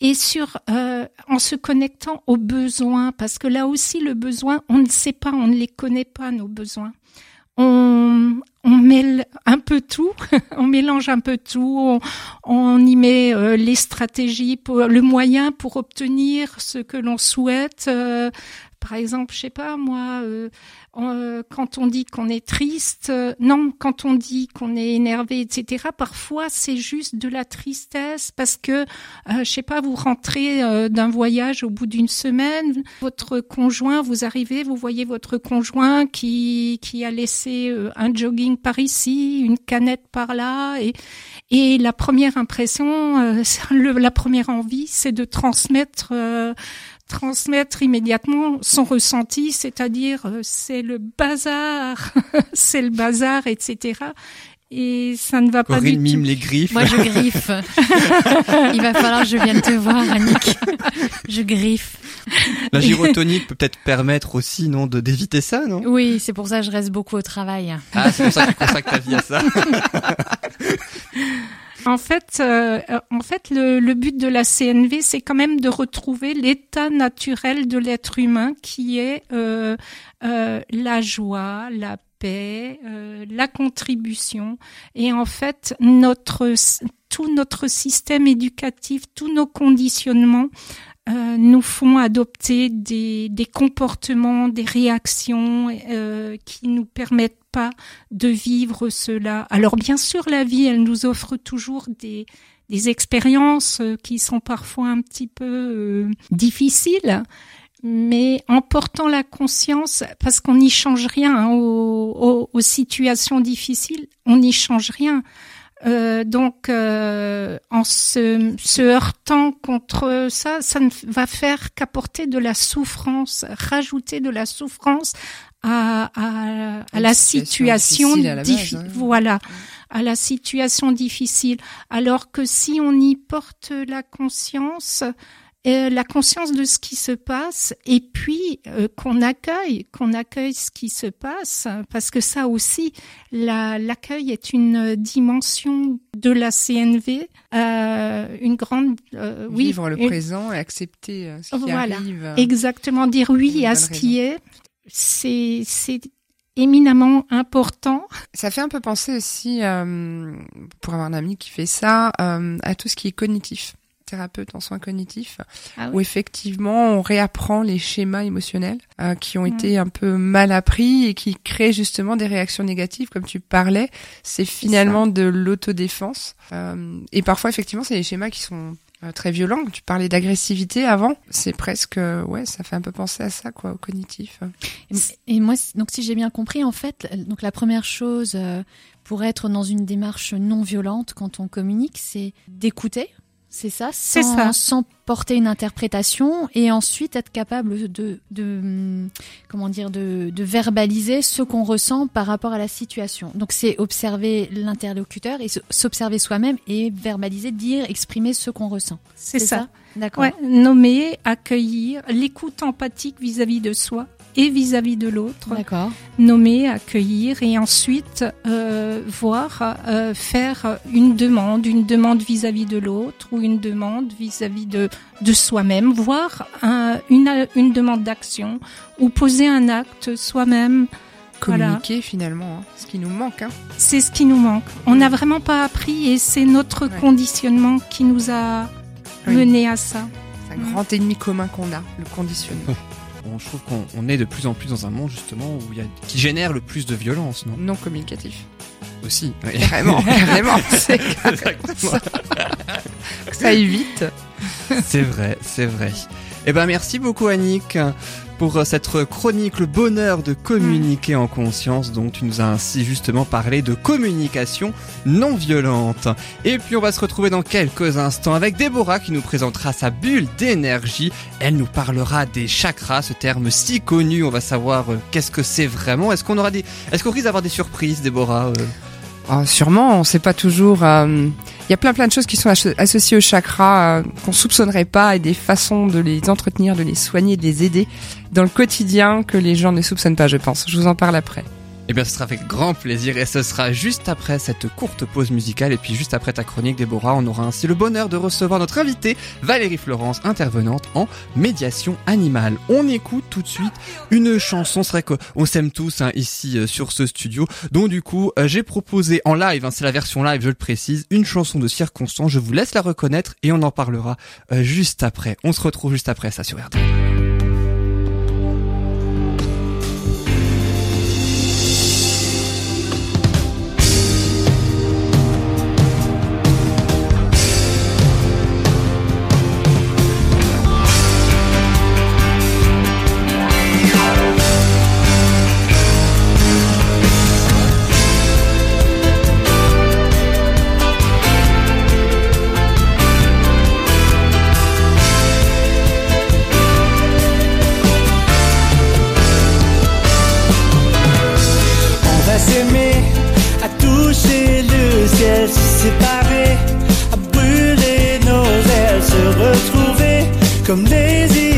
et sur euh, en se connectant aux besoins parce que là aussi le besoin on ne sait pas, on ne les connaît pas nos besoins on, on mêle un peu tout, on mélange un peu tout, on, on y met euh, les stratégies, pour, le moyen pour obtenir ce que l'on souhaite. Euh, par exemple, je sais pas moi, euh, euh, quand on dit qu'on est triste, euh, non, quand on dit qu'on est énervé, etc. Parfois, c'est juste de la tristesse parce que, euh, je sais pas, vous rentrez euh, d'un voyage au bout d'une semaine, votre conjoint, vous arrivez, vous voyez votre conjoint qui qui a laissé un jogging par ici, une canette par là, et et la première impression, la première envie, c'est de transmettre transmettre immédiatement son ressenti, c'est-à-dire euh, c'est le bazar, c'est le bazar, etc. Et ça ne va pas Corinne du mime tout. les griffes. Moi, je griffe. Il va falloir que je vienne te voir, Annick. Je griffe. La gyrotonique peut peut-être permettre aussi, non, de d'éviter ça, non? Oui, c'est pour ça que je reste beaucoup au travail. Ah, c'est pour ça que tu consacres ta vie à ça. En fait, euh, en fait, le, le, but de la CNV, c'est quand même de retrouver l'état naturel de l'être humain, qui est euh, euh, la joie, la paix, euh, la contribution. Et en fait, notre tout notre système éducatif, tous nos conditionnements euh, nous font adopter des, des, comportements, des réactions euh, qui nous permettent pas de vivre cela. Alors bien sûr, la vie, elle nous offre toujours des, des expériences qui sont parfois un petit peu euh, difficiles, mais en portant la conscience, parce qu'on n'y change rien hein, aux, aux, aux, situations difficiles, on n'y change rien. Euh, donc, euh, en se, se, heurtant contre ça, ça ne va faire qu'apporter de la souffrance, rajouter de la souffrance à, à, à la situation, à la base, hein. voilà, à la situation difficile. Alors que si on y porte la conscience, euh, la conscience de ce qui se passe et puis euh, qu'on accueille, qu'on accueille ce qui se passe, parce que ça aussi, l'accueil est une dimension de la CNV, euh, une grande, euh, oui, vivre le une, présent et accepter euh, ce qui voilà, arrive. Exactement, dire oui à ce raison. qui est, c'est c'est éminemment important. Ça fait un peu penser aussi, euh, pour avoir un ami qui fait ça, euh, à tout ce qui est cognitif thérapeute en soins cognitifs, ah oui. où effectivement on réapprend les schémas émotionnels euh, qui ont mmh. été un peu mal appris et qui créent justement des réactions négatives, comme tu parlais. C'est finalement de l'autodéfense. Euh, et parfois, effectivement, c'est des schémas qui sont euh, très violents. Tu parlais d'agressivité avant. C'est presque, ouais, ça fait un peu penser à ça, quoi, au cognitif. Et, et moi, donc si j'ai bien compris, en fait, donc la première chose pour être dans une démarche non violente quand on communique, c'est d'écouter c'est ça, sans, ça. sans porter une interprétation et ensuite être capable de, de comment dire, de, de verbaliser ce qu'on ressent par rapport à la situation. Donc c'est observer l'interlocuteur et s'observer soi-même et verbaliser, dire, exprimer ce qu'on ressent. C'est ça. ça? D'accord. Ouais, nommer, accueillir, l'écoute empathique vis-à-vis -vis de soi et vis-à-vis -vis de l'autre. D'accord. Nommer, accueillir et ensuite euh, voir, euh, faire une demande, une demande vis-à-vis -vis de l'autre ou une demande vis-à-vis de, de soi-même, voir un, une, une demande d'action ou poser un acte soi-même. Communiquer voilà. finalement, hein, ce qui nous manque. Hein. C'est ce qui nous manque. On n'a vraiment pas appris et c'est notre ouais. conditionnement qui nous a oui. mené à ça. C'est un grand ennemi commun qu'on a, le conditionnement. on, je trouve qu'on est de plus en plus dans un monde justement où il y a, qui génère le plus de violence, non? Non communicatif. Aussi. oui. Carrément, carrément. C'est ça. ça évite. C'est vrai, c'est vrai. Eh ben merci beaucoup Annick pour euh, cette chronique le bonheur de communiquer en conscience. Donc tu nous as ainsi justement parlé de communication non violente. Et puis on va se retrouver dans quelques instants avec Déborah qui nous présentera sa bulle d'énergie. Elle nous parlera des chakras, ce terme si connu. On va savoir euh, qu'est-ce que c'est vraiment. Est-ce qu'on aura des, est-ce qu'on risque d'avoir des surprises, Déborah euh? Ah, sûrement, on sait pas toujours. Il y a plein plein de choses qui sont asso- associées au chakra euh, qu'on soupçonnerait pas et des façons de les entretenir, de les soigner, de les aider dans le quotidien que les gens ne soupçonnent pas, je pense. Je vous en parle après. Eh bien, ce sera avec grand plaisir et ce sera juste après cette courte pause musicale et puis juste après ta chronique, Déborah, on aura ainsi le bonheur de recevoir notre invitée, Valérie Florence, intervenante en médiation animale. On écoute tout de suite une chanson, c'est vrai qu'on s'aime tous hein, ici euh, sur ce studio, donc du coup, euh, j'ai proposé en live, hein, c'est la version live, je le précise, une chanson de circonstance, je vous laisse la reconnaître et on en parlera euh, juste après. On se retrouve juste après ça sur RD. Retrouver comme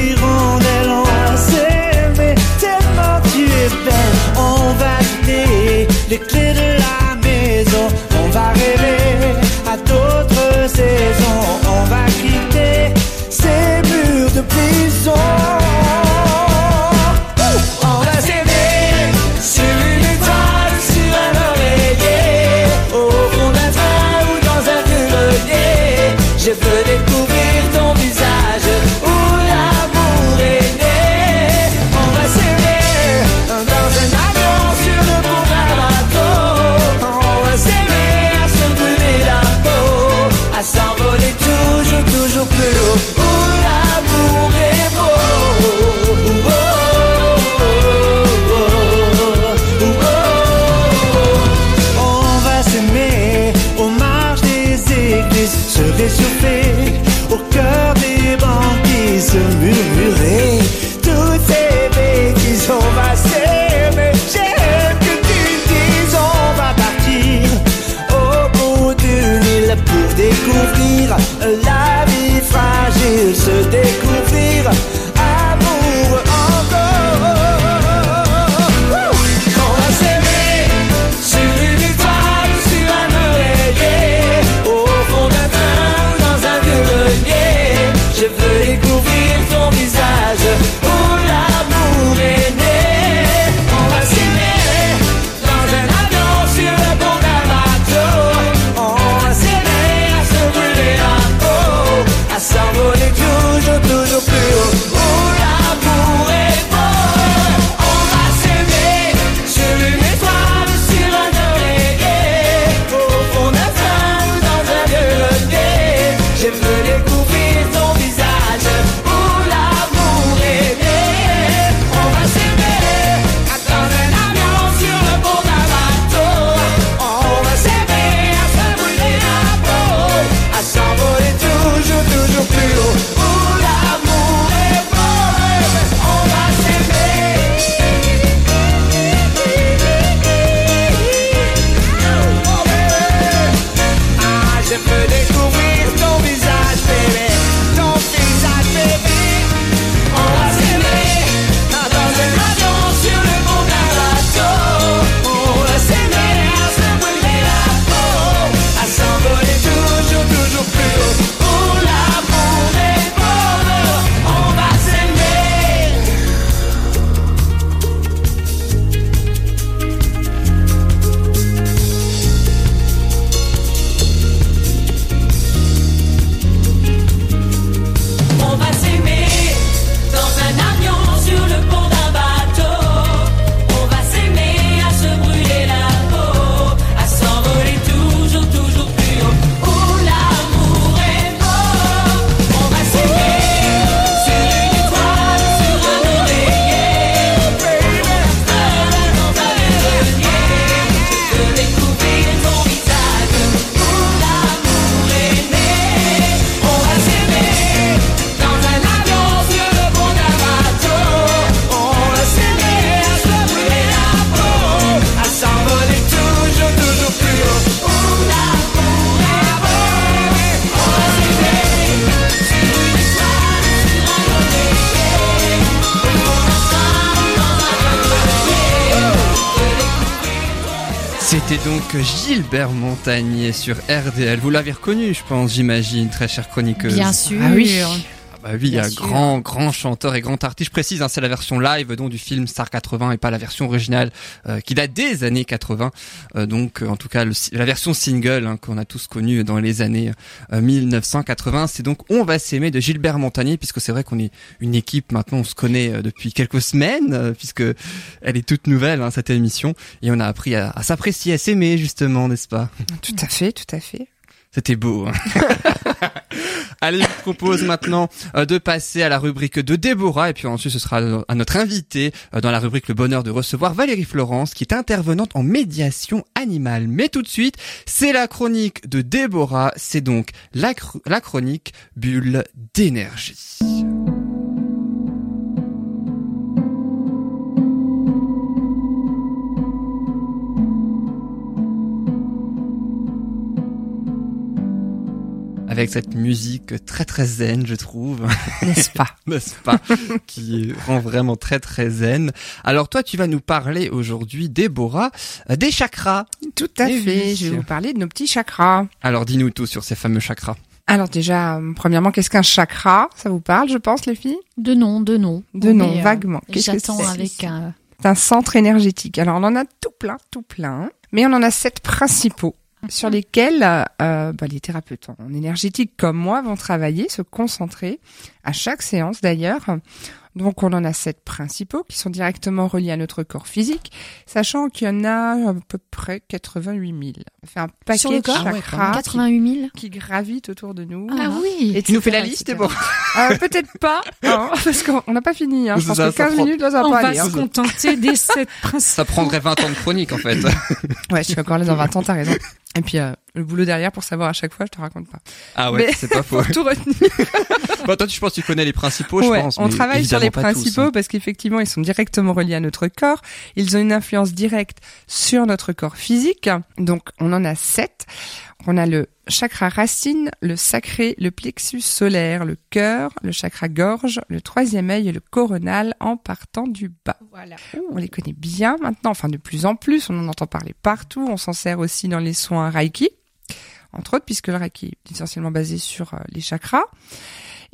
Gilbert Montagnier sur RDL. Vous l'avez reconnu, je pense, j'imagine, très chère chroniqueuse. Bien sûr. Ah oui. Ah bah oui, Bien grand, grand chanteur et grand artiste. Je précise, hein, c'est la version live donc du film Star 80 et pas la version originale euh, qui date des années 80. Euh, donc, euh, en tout cas, le la version single hein, qu'on a tous connue dans les années euh, 1980, c'est donc On va s'aimer de Gilbert Montagnier, puisque c'est vrai qu'on est une équipe maintenant, on se connaît euh, depuis quelques semaines, euh, puisque elle est toute nouvelle hein, cette émission, et on a appris à, à s'apprécier, à s'aimer justement, n'est-ce pas? Tout à fait, tout à fait. C'était beau. hein. Allez, je vous propose maintenant euh, de passer à la rubrique de Déborah et puis ensuite ce sera à notre invité euh, dans la rubrique Le bonheur de recevoir Valérie Florence qui est intervenante en médiation animale. Mais tout de suite, c'est la chronique de Déborah, c'est donc la, la chronique bulle d'énergie. Avec cette musique très très zen, je trouve. N'est-ce pas n'est-ce pas Qui rend vraiment très très zen. Alors toi, tu vas nous parler aujourd'hui, Déborah, euh, des chakras. Tout à Eh fait. oui. Je vais vous parler de nos petits chakras. Alors dis-nous tout sur ces fameux chakras. Alors déjà, euh, premièrement, qu'est-ce qu'un chakra? Ça vous parle, je pense, les filles? De nom, de nom. De nom, euh, vaguement. Qu'est-ce que c'est? avec un. C'est un centre énergétique. Alors, on en a tout plein, tout plein. Mais on en a sept principaux sur lesquels euh, bah, les thérapeutes en énergétique comme moi vont travailler, se concentrer à chaque séance d'ailleurs. Donc on en a sept principaux qui sont directement reliés à notre corps physique, sachant qu'il y en a à peu près 88 000. Ça fait un paquet Sur le de corps Ah ouais, chakras 88 000 qui gravitent autour de nous. Ah oui Et Tu nous fais la liste, etc. Déborah Euh, Peut-être pas, hein, parce qu'on on n'a pas fini. Hein. Je pense que ça 15 prend- minutes, là, ça va On pas va aller. hein. se contenter des sept principes. Ça prendrait 20 ans de chronique en fait. Ouais, je suis encore là dans 20 ans, t'as raison. Et puis, euh, le boulot derrière pour savoir à chaque fois, je te raconte pas. Ah ouais, c'est pas faux. Tout retenu. Bah, toi, tu- je pense que tu connais les principaux, je pense. on mais travaille sur les tous, principaux hein. parce qu'effectivement, ils sont directement reliés à notre corps. Ils ont une influence directe sur notre corps physique. Donc, on en a sept. On a le chakra racine, le sacré, le plexus solaire, le cœur, le chakra gorge, le troisième œil et le coronal en partant du bas. Voilà. On les connaît bien maintenant, enfin de plus en plus, on en entend parler partout, on s'en sert aussi dans les soins Reiki, entre autres, puisque le Reiki est essentiellement basé sur euh, les chakras.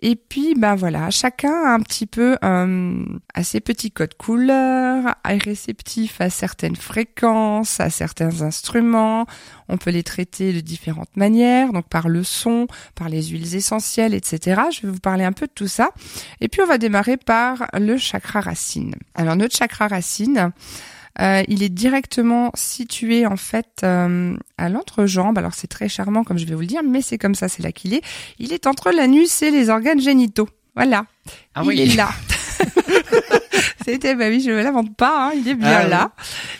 Et puis, ben voilà, chacun a un petit peu euh, à ses petits codes couleurs, est réceptif à certaines fréquences, à certains instruments. On peut les traiter de différentes manières, donc par le son, par les huiles essentielles, etc. Je vais vous parler un peu de tout ça. Et puis, on va démarrer par le chakra racine. Alors, notre chakra racine, euh, il est directement situé en fait euh, à l'entrejambe. Alors c'est très charmant comme je vais vous le dire, mais c'est comme ça, c'est là qu'il est. Il est entre l'anus et les organes génitaux. Voilà, Ah il oui. est là. C'était, bah oui, je ne l'invente pas, hein, il est bien Ah oui. là.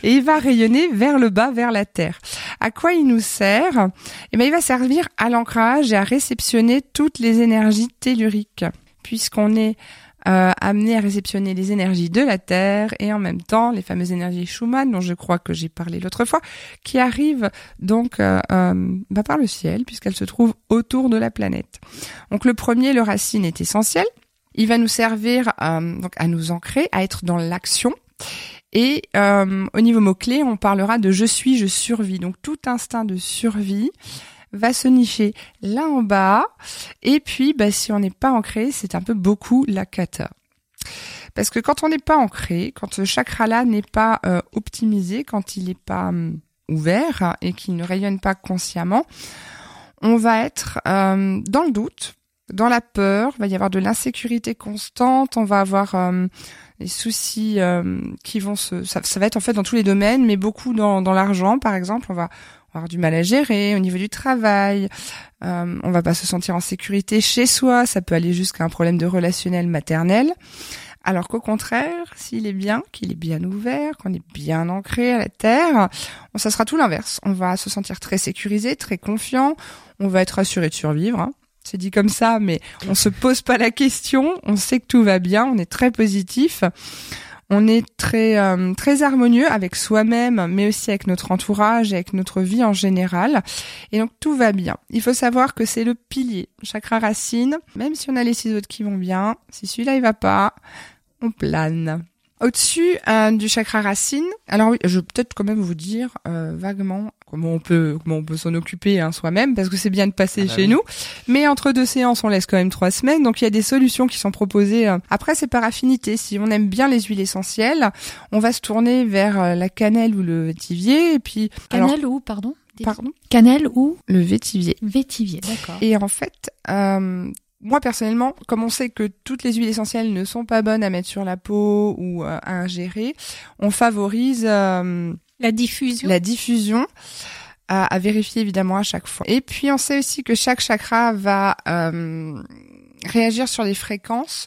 Et il va rayonner vers le bas, vers la terre. À quoi il nous sert? Eh ben, il va servir à l'ancrage et à réceptionner toutes les énergies telluriques, puisqu'on est euh, à réceptionner les énergies de la Terre et en même temps les fameuses énergies Schumann dont je crois que j'ai parlé l'autre fois, qui arrivent donc euh, euh, bah, par le ciel puisqu'elles se trouvent autour de la planète. Donc le premier, le racine, est essentiel. Il va nous servir euh, donc à nous ancrer, à être dans l'action. Et euh, au niveau mot-clé, on parlera de je suis, je survis. Donc tout instinct de survie va se nicher là en bas. Et puis, bah, si on n'est pas ancré, c'est un peu beaucoup la kata. Parce que quand on n'est pas ancré, quand ce chakra-là n'est pas euh, optimisé, quand il n'est pas hum, ouvert et qu'il ne rayonne pas consciemment, on va être euh, dans le doute, dans la peur, il va y avoir de l'insécurité constante, on va avoir euh, des soucis euh, qui vont se... Ça, ça va être en fait dans tous les domaines, mais beaucoup dans, dans l'argent, par exemple, on va avoir du mal à gérer au niveau du travail, euh, on va pas se sentir en sécurité chez soi, ça peut aller jusqu'à un problème de relationnel maternel. Alors qu'au contraire, s'il est bien, qu'il est bien ouvert, qu'on est bien ancré à la terre, ça sera tout l'inverse. On va se sentir très sécurisé, très confiant, on va être assuré de survivre. hein. C'est dit comme ça, mais on se pose pas la question, on sait que tout va bien, on est très positif. On est très euh, très harmonieux avec soi-même, mais aussi avec notre entourage et avec notre vie en général. Et donc tout va bien. Il faut savoir que c'est le pilier, chakra racine. Même si on a les six autres qui vont bien, si celui-là il va pas, on plane. Au-dessus euh, du chakra racine, alors oui, je vais peut-être quand même vous dire euh, vaguement comment on peut comment on peut s'en occuper hein, soi-même parce que c'est bien de passer Ah bah chez oui. nous. Mais entre deux séances, on laisse quand même trois semaines, donc il y a des solutions qui sont proposées. euh. Après, c'est par affinité. Si on aime bien les huiles essentielles, on va se tourner vers euh, la cannelle ou le vétivier. Et puis, alors, Cannelle ou, pardon? Pardon, Cannelle ou le vétivier. vétivier, d'accord. Et en fait, euh, moi personnellement, comme on sait que toutes les huiles essentielles ne sont pas bonnes à mettre sur la peau ou euh, à ingérer, on favorise euh, La diffusion. la diffusion. À, à vérifier évidemment à chaque fois. Et puis on sait aussi que chaque chakra va euh, réagir sur les fréquences.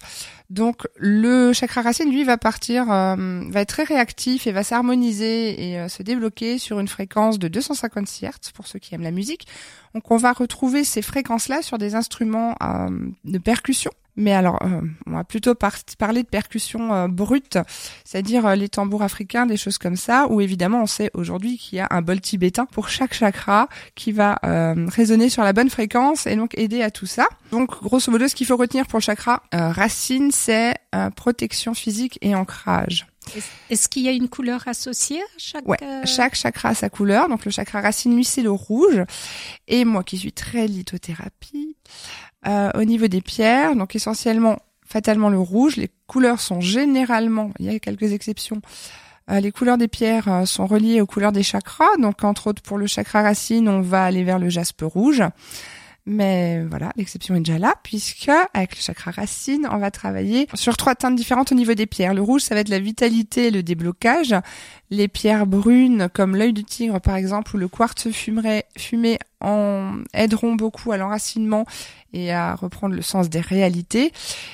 Donc le chakra racine, lui, va partir, euh, va être très réactif et va s'harmoniser et euh, se débloquer sur une fréquence de 256 Hz pour ceux qui aiment la musique. Donc on va retrouver ces fréquences-là sur des instruments euh, de percussion. Mais alors, euh, on va plutôt par- parler de percussion euh, brute, c'est-à-dire euh, les tambours africains, des choses comme ça, où évidemment on sait aujourd'hui qu'il y a un bol tibétain pour chaque chakra qui va euh, résonner sur la bonne fréquence et donc aider à tout ça. Donc grosso modo, ce qu'il faut retenir pour le chakra euh, racine, c'est euh, protection physique et ancrage. Est-ce- qu'il y a une couleur associée à chaque Ouais, chaque chakra a sa couleur. Donc le chakra racine, lui, c'est le rouge. Et moi qui suis très lithothérapie, euh, au niveau des pierres, donc essentiellement, fatalement le rouge. Les couleurs sont généralement, il y a quelques exceptions, euh, les couleurs des pierres euh, sont reliées aux couleurs des chakras. Donc entre autres pour le chakra racine, on va aller vers le jaspe rouge. Mais voilà, l'exception est déjà là, puisque avec le chakra racine, on va travailler sur trois teintes différentes au niveau des pierres. Le rouge, ça va être la vitalité et le déblocage. Les pierres brunes, comme l'œil du tigre par exemple, ou le quartz fumé, en aideront beaucoup à l'enracinement et à reprendre le sens des réalités.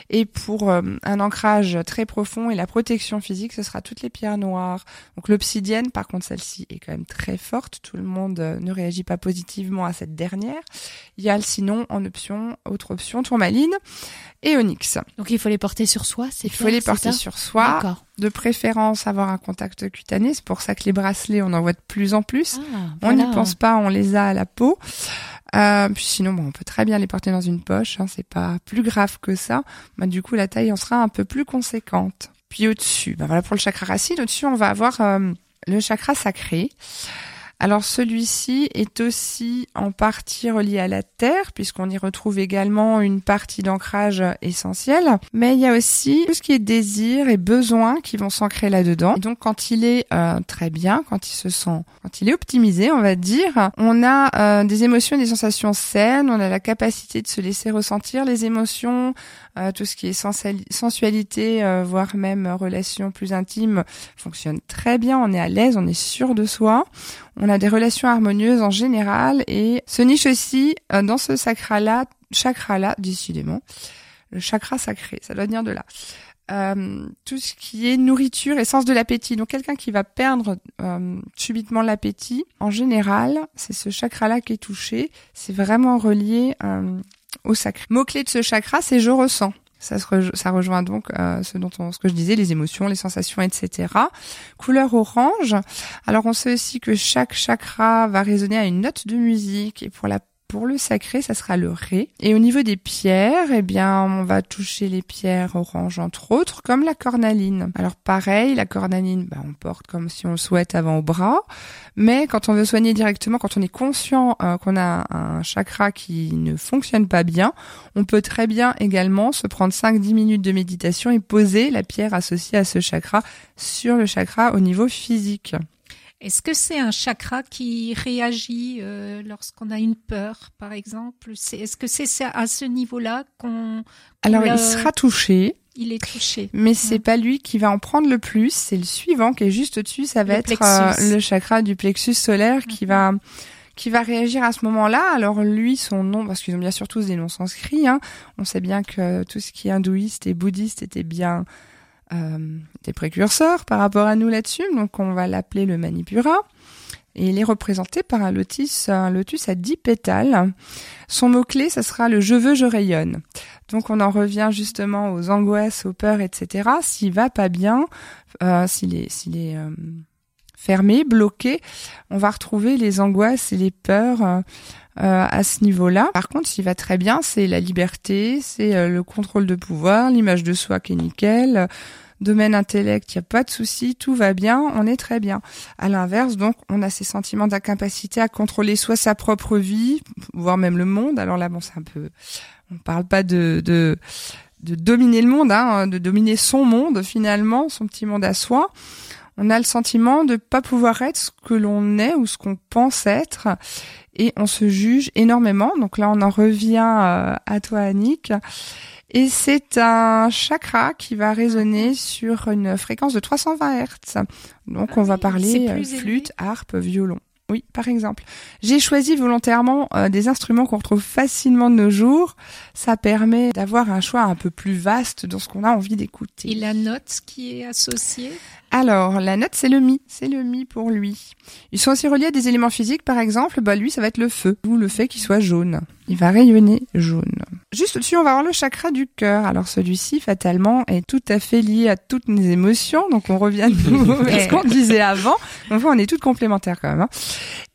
Et pour euh, un ancrage très profond et la protection physique, ce sera toutes les pierres noires. Donc l'obsidienne, par contre, celle-ci est quand même très forte. Tout le monde euh, ne réagit pas positivement à cette dernière. Il y a sinon en option, autre option, tourmaline et onyx. Donc il faut les porter sur soi, c'est Il faut les porter sur soi, D'accord. de préférence avoir un contact cutané. C'est pour ça que les bracelets, on en voit de plus en plus. Ah, On n'y voilà. pense pas, on les a à la peau. Euh, puis sinon, bon, on peut très bien les porter dans une poche. Hein, c'est pas plus grave que ça. Bah, du coup, la taille en sera un peu plus conséquente. Puis au-dessus, bah, voilà pour le chakra racine. Au-dessus, on va avoir euh, le chakra sacré. Alors celui-ci est aussi en partie relié à la terre puisqu'on y retrouve également une partie d'ancrage essentielle. Mais il y a aussi tout ce qui est désir et besoin qui vont s'ancrer là-dedans. Donc quand il est euh, très bien, quand il se sent, quand il est optimisé, on va dire, on a euh, des émotions et des sensations saines. On a la capacité de se laisser ressentir les émotions, tout ce qui est sensuali- sensualité, euh, voire même euh, relations plus intimes fonctionne très bien. On est à l'aise, on est sûr de soi. On a des relations harmonieuses en général et se niche aussi euh, dans ce chakra-là, chakra-là, décidément, le chakra sacré, ça doit venir de là. Euh, tout ce qui est nourriture et sens de l'appétit. Donc quelqu'un qui va perdre euh, subitement l'appétit, en général, c'est ce chakra-là qui est touché. C'est vraiment relié euh, au sacré. Mot-clé de ce chakra, c'est je ressens. Ça, se rejo- ça rejoint donc euh, ce dont on, ce que je disais, les émotions, les sensations, etc. Couleur orange. Alors on sait aussi que chaque chakra va résonner à une note de musique et pour la pour le sacré, ça sera le ré. Et au niveau des pierres, eh bien, on va toucher les pierres oranges entre autres, comme la cornaline. Alors pareil, la cornaline, bah, on porte comme si on le souhaite avant au bras. Mais quand on veut soigner directement, quand on est conscient euh, qu'on a un chakra qui ne fonctionne pas bien, on peut très bien également se prendre 5-10 minutes de méditation et poser la pierre associée à ce chakra sur le chakra au niveau physique. Est-ce que c'est un chakra qui réagit euh, lorsqu'on a une peur, par exemple? Est-ce que c'est à ce niveau-là qu'on Alors il sera touché, il est touché. Mais c'est pas lui qui va en prendre le plus, c'est le suivant qui est juste au-dessus, ça va Le être euh, le chakra du plexus solaire qui va qui va réagir à ce moment-là. Alors lui, son nom, parce qu'ils ont bien sûr tous des noms sanscrits, hein, on sait bien que tout ce qui est hindouiste et bouddhiste était bien euh, des précurseurs par rapport à nous là-dessus, donc on va l'appeler le Manipura. Et il est représenté par un lotus, un lotus à 10 pétales. Son mot-clé, ça sera le je veux, je rayonne. Donc on en revient justement aux angoisses, aux peurs, etc. S'il va pas bien, euh, s'il est, s'il est euh, fermé, bloqué, on va retrouver les angoisses et les peurs euh, euh, à ce niveau-là. Par contre, s'il va très bien, c'est la liberté, c'est euh, le contrôle de pouvoir, l'image de soi qui est nickel. Domaine intellect, il n'y a pas de souci, tout va bien, on est très bien. À l'inverse, donc, on a ces sentiments d'incapacité à contrôler soit sa propre vie, voire même le monde. Alors là, bon, c'est un peu, on parle pas de, de, de dominer le monde, hein, de dominer son monde finalement, son petit monde à soi. On a le sentiment de pas pouvoir être ce que l'on est ou ce qu'on pense être et on se juge énormément. Donc là, on en revient euh, à toi, Annick. Et c'est un chakra qui va résonner sur une fréquence de 320 Hz. Donc on va parler c'est euh, flûte, harpe, violon. Oui, par exemple. J'ai choisi volontairement euh, des instruments qu'on retrouve facilement de nos jours. Ça permet d'avoir un choix un peu plus vaste dans ce qu'on a envie d'écouter. Et la note qui est associée? Alors, la note, c'est le mi. C'est le mi pour lui. Ils sont aussi reliés à des éléments physiques, par exemple. Bah, lui, ça va être le feu. Ou le fait qu'il soit jaune. Il va rayonner jaune. Juste au-dessus, on va avoir le chakra du cœur. Alors, celui-ci, fatalement, est tout à fait lié à toutes nos émotions. Donc, on revient de nouveau à ce qu'on disait avant. Donc, on est toutes complémentaires quand même. hein.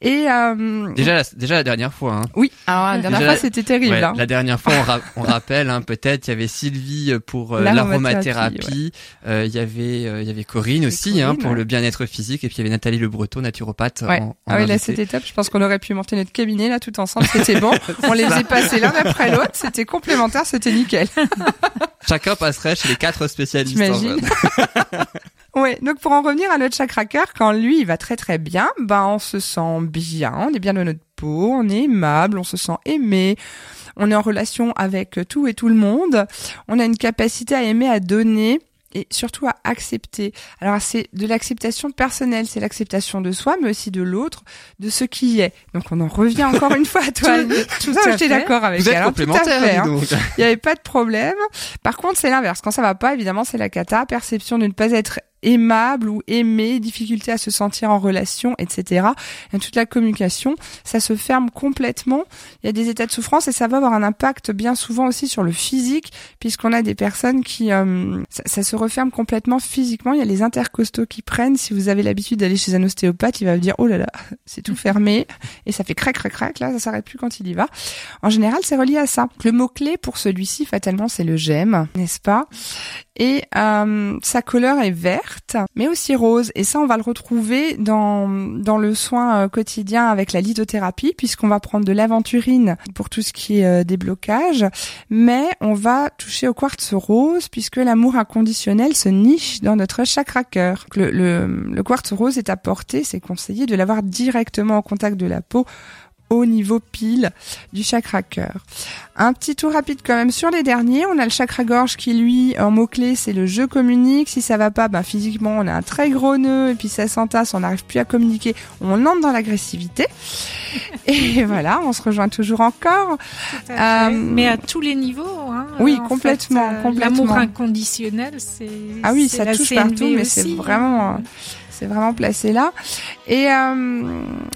Et, euh, Déjà, la, déjà la dernière fois. Hein. oui. Alors, la dernière Déjà, fois, c'était terrible. Ouais, hein. La dernière fois, on, ra- on rappelle hein, peut-être, il y avait Sylvie pour euh, L'aromathérapie, euh, il y avait euh, il y avait Corinne aussi hein, pour le bien-être physique, et puis il y avait Nathalie Le Breton, naturopathe. Ouais. En, en Ah oui, là c'était top. Je pense qu'on aurait pu monter notre cabinet là tout ensemble. C'était bon. On les faisait passer l'un après l'autre. C'était complémentaire. C'était nickel. Chacun passerait chez les quatre spécialistes. T'imagines Ouais. Donc pour en revenir à notre chakra cœur, quand lui il va très très bien, ben on se sent bien, on est bien dans notre peau, on est aimable, on se sent aimé. On est en relation avec tout et tout le monde. On a une capacité à aimer, à donner et surtout à accepter. Alors c'est de l'acceptation personnelle, c'est l'acceptation de soi, mais aussi de l'autre, de ce qui est. Donc on en revient encore une fois à toi. Annie. tout Ça, à j'étais fait. d'accord avec Vous êtes elle. hein, tout à complémentaires, fait, hein. Il n'y avait pas de problème. Par contre, c'est l'inverse. Quand ça va pas, évidemment, c'est la cata. Perception de ne pas être aimable ou aimé, difficulté à se sentir en relation, etc. Et toute la communication, ça se ferme complètement. Il y a des états de souffrance et ça va avoir un impact bien souvent aussi sur le physique, puisqu'on a des personnes qui, euh, ça, ça se referme complètement physiquement. Il y a les intercostaux qui prennent. Si vous avez l'habitude d'aller chez un ostéopathe, il va vous dire oh là là, c'est tout fermé et ça fait crac crac crac. Là, ça s'arrête plus quand il y va. En général, c'est relié à ça. Le mot clé pour celui-ci, fatalement, c'est le j'aime, n'est-ce pas? Et euh, sa couleur est mais aussi rose. Et ça, on va le retrouver dans dans le soin euh, quotidien avec la lithothérapie, puisqu'on va prendre de l'aventurine pour tout ce qui est euh, déblocage, mais on va toucher au quartz rose, puisque l'amour inconditionnel se niche dans notre chakra cœur. Le, le, le quartz rose est apporté, c'est conseillé de l'avoir directement en contact de la peau au niveau pile du chakra cœur. Un petit tour rapide quand même sur les derniers. On a le chakra gorge qui lui, en mot-clé, c'est le je communique. Si ça va pas, ben, physiquement, on a un très gros nœud et puis ça s'entasse, on n'arrive plus à communiquer. On entre dans l'agressivité. Et voilà, on se rejoint toujours encore. À. Euh, Mais à tous les niveaux. Hein, Oui, en complètement, fait, euh, complètement. L'amour inconditionnel, c'est. Ah oui, ça la touche CNV partout, mais c'est aussi, vraiment, hein. C'est vraiment placé là. Et euh,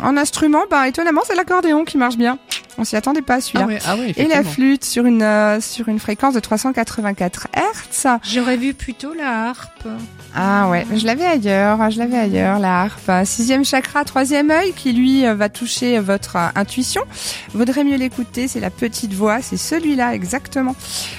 en instrument, bah étonnamment, c'est l'accordéon qui marche bien. On s'y attendait pas à celui-là. Ah ouais, ah ouais, Et la flûte sur une euh, sur une fréquence de 384 Hertz. J'aurais vu plutôt la harpe. Ah ouais, je l'avais ailleurs, je l'avais ailleurs, la harpe. Sixième chakra, troisième œil qui lui euh, va toucher votre euh, intuition. Vaudrait mieux l'écouter, c'est la petite voix, c'est celui-là exactement.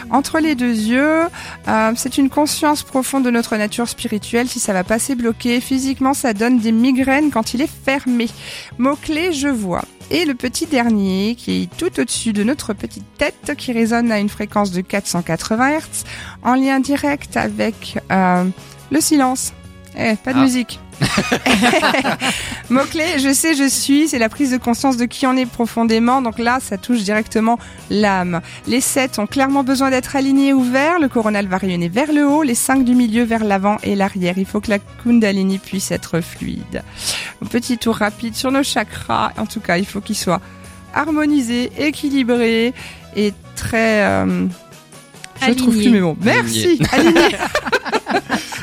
Entre les deux yeux, euh, c'est une conscience profonde de notre nature spirituelle. Si ça va passer bloqué, physiquement ça donne des migraines quand il est fermé. Mot-clé, je vois. Et le petit dernier qui est tout au-dessus de notre petite tête qui résonne à une fréquence de 480 Hz en lien direct avec euh, le silence. Eh, pas de Ah. musique. Mot-clé, je sais, je suis, c'est la prise de conscience de qui on est profondément. Donc là, ça touche directement l'âme. Les sept ont clairement besoin d'être alignés et ouverts. Le coronal va rayonner vers le haut, les cinq du milieu vers l'avant et l'arrière. Il faut que la kundalini puisse être fluide. Petit tour rapide sur nos chakras. En tout cas, il faut qu'ils soient harmonisés, équilibrés et très... euh, je trouve plus mes mots. Merci. Alignés.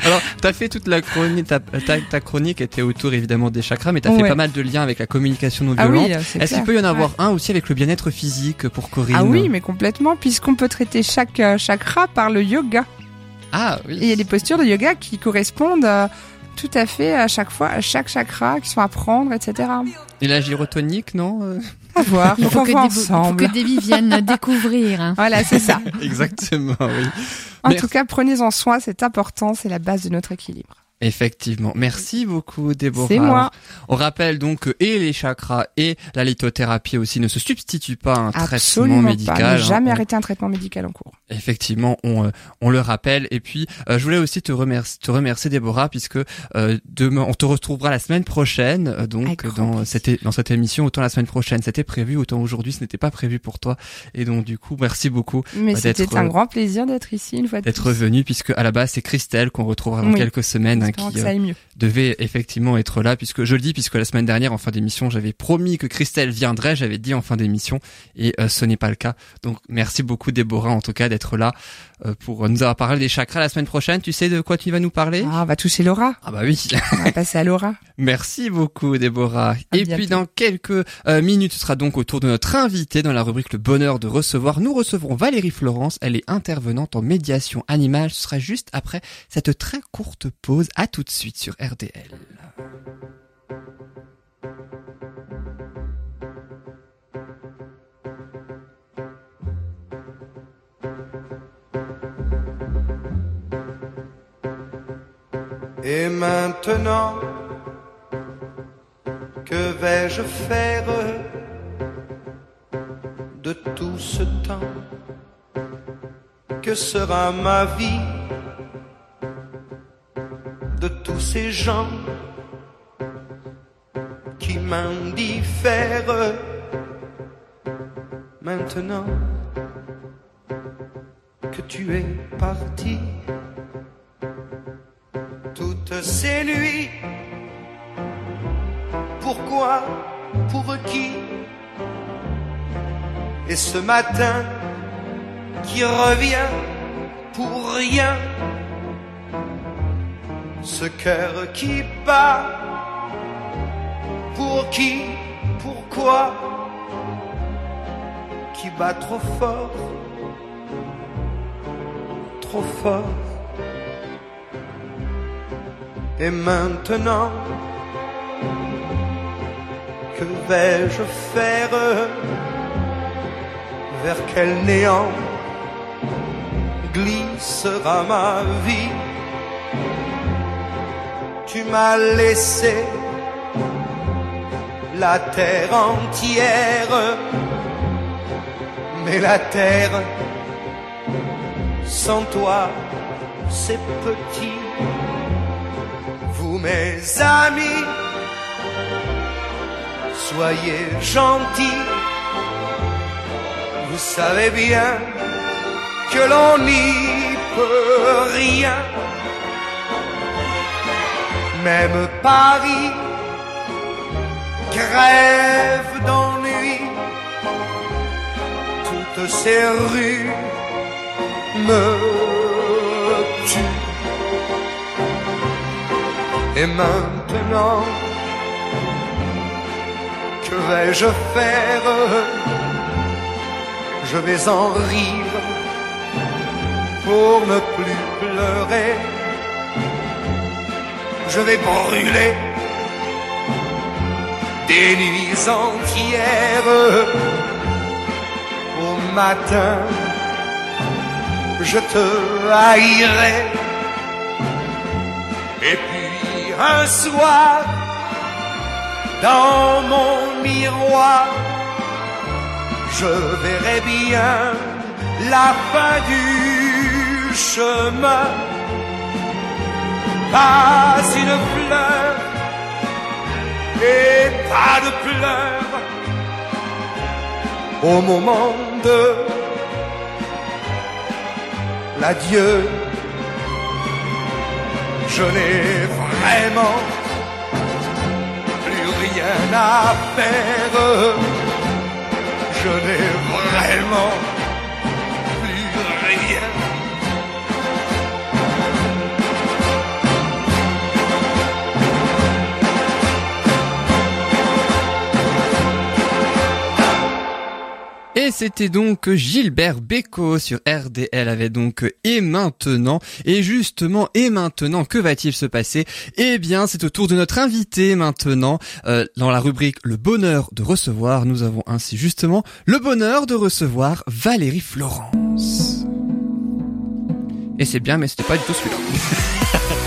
Alors, t'as fait toute la chronique, ta, ta, ta chronique était autour évidemment des chakras, mais t'as fait Ouais. pas mal de liens avec la communication non Ah violente. oui, c'est Est-ce qu'il peut y en avoir un aussi avec le bien-être physique pour Corinne Ah oui, mais complètement, puisqu'on peut traiter chaque euh, chakra par le yoga. Ah oui. Et il y a des postures de yoga qui correspondent euh, tout à fait à chaque fois, à chaque chakra, qui sont à prendre, etc. Et la gyrotonique, non à voir. Il Faut que, il faut ensemble. que Davy vienne découvrir. hein. Voilà, c'est ça. Exactement, oui. En Merci. tout cas, prenez-en soin, c'est important, c'est la base de notre équilibre. Effectivement. Merci beaucoup, Déborah. C'est moi. On rappelle donc que et les chakras et la lithothérapie aussi ne se substituent pas à un traitement Absolument médical. pas. Ne hein. jamais On- arrêter un traitement médical en cours. Effectivement, on, euh, on le rappelle. Et puis, euh, je voulais aussi te remercier, te remercier Déborah, puisque euh, demain, on te retrouvera la semaine prochaine. euh, donc, Avec dans cette, dans cette émission, autant la semaine prochaine, c'était prévu, autant aujourd'hui, ce n'était pas prévu pour toi. Et donc, du coup, merci beaucoup Mais c'était un grand plaisir d'être ici une fois de d'être venu, puisque à la base, c'est Christelle qu'on retrouvera dans Oui. quelques semaines, hein, qui euh, devait effectivement être là, puisque je le dis, puisque la semaine dernière, en fin d'émission, j'avais promis que Christelle viendrait, j'avais dit en fin d'émission, et euh, ce n'est pas le cas. Donc, merci beaucoup Déborah, en tout cas, d'être là euh, pour nous avoir parlé des chakras la semaine prochaine. Tu sais de quoi tu vas nous parler? Ah, on va toucher Laura. Ah bah oui. On va passer à Laura. Merci beaucoup Déborah. À Et bientôt. puis dans quelques euh, minutes, ce sera donc au tour de notre invité dans la rubrique Le bonheur de recevoir. Nous recevrons Valérie Florence. Elle est intervenante en médiation animale. Ce sera juste après cette très courte pause. À tout de suite sur RDL. Et maintenant, que vais-je faire de tout ce temps Que sera ma vie tous ces gens qui m'indiffèrent Maintenant que tu es parti toutes ces nuits. Pourquoi Pour qui? Et ce matin qui revient pour rien. Ce cœur qui bat. Pour qui Pourquoi Qui bat trop fort Trop fort. Et maintenant, que vais-je faire Vers quel néant glissera ma vie? Tu m'as laissé la terre entière, mais la terre sans toi, c'est petit vous mes amis, soyez gentils. Vous savez bien que l'on n'y peut rien. Même Paris crève d'ennui. Toutes ces rues me tuent. Et maintenant, que vais-je faire? Je vais en rire pour ne plus pleurer. Je vais brûler des nuits entières. Au matin, je te haïrai. Et puis un soir, dans mon miroir, je verrai bien la fin du chemin. Pas une fleur et pas de pleurs au moment de l'adieu je n'ai vraiment plus rien à faire. Je n'ai vraiment plus rien. Et c'était donc Gilbert Bécaud sur RDL avait donc Et maintenant Et justement, et maintenant, que va-t-il se passer? Eh bien, c'est au tour de notre invité maintenant. Euh, dans la rubrique Le bonheur de recevoir, nous avons ainsi justement le bonheur de recevoir Valérie Florence. Et c'est bien, mais c'était pas du tout celui-là.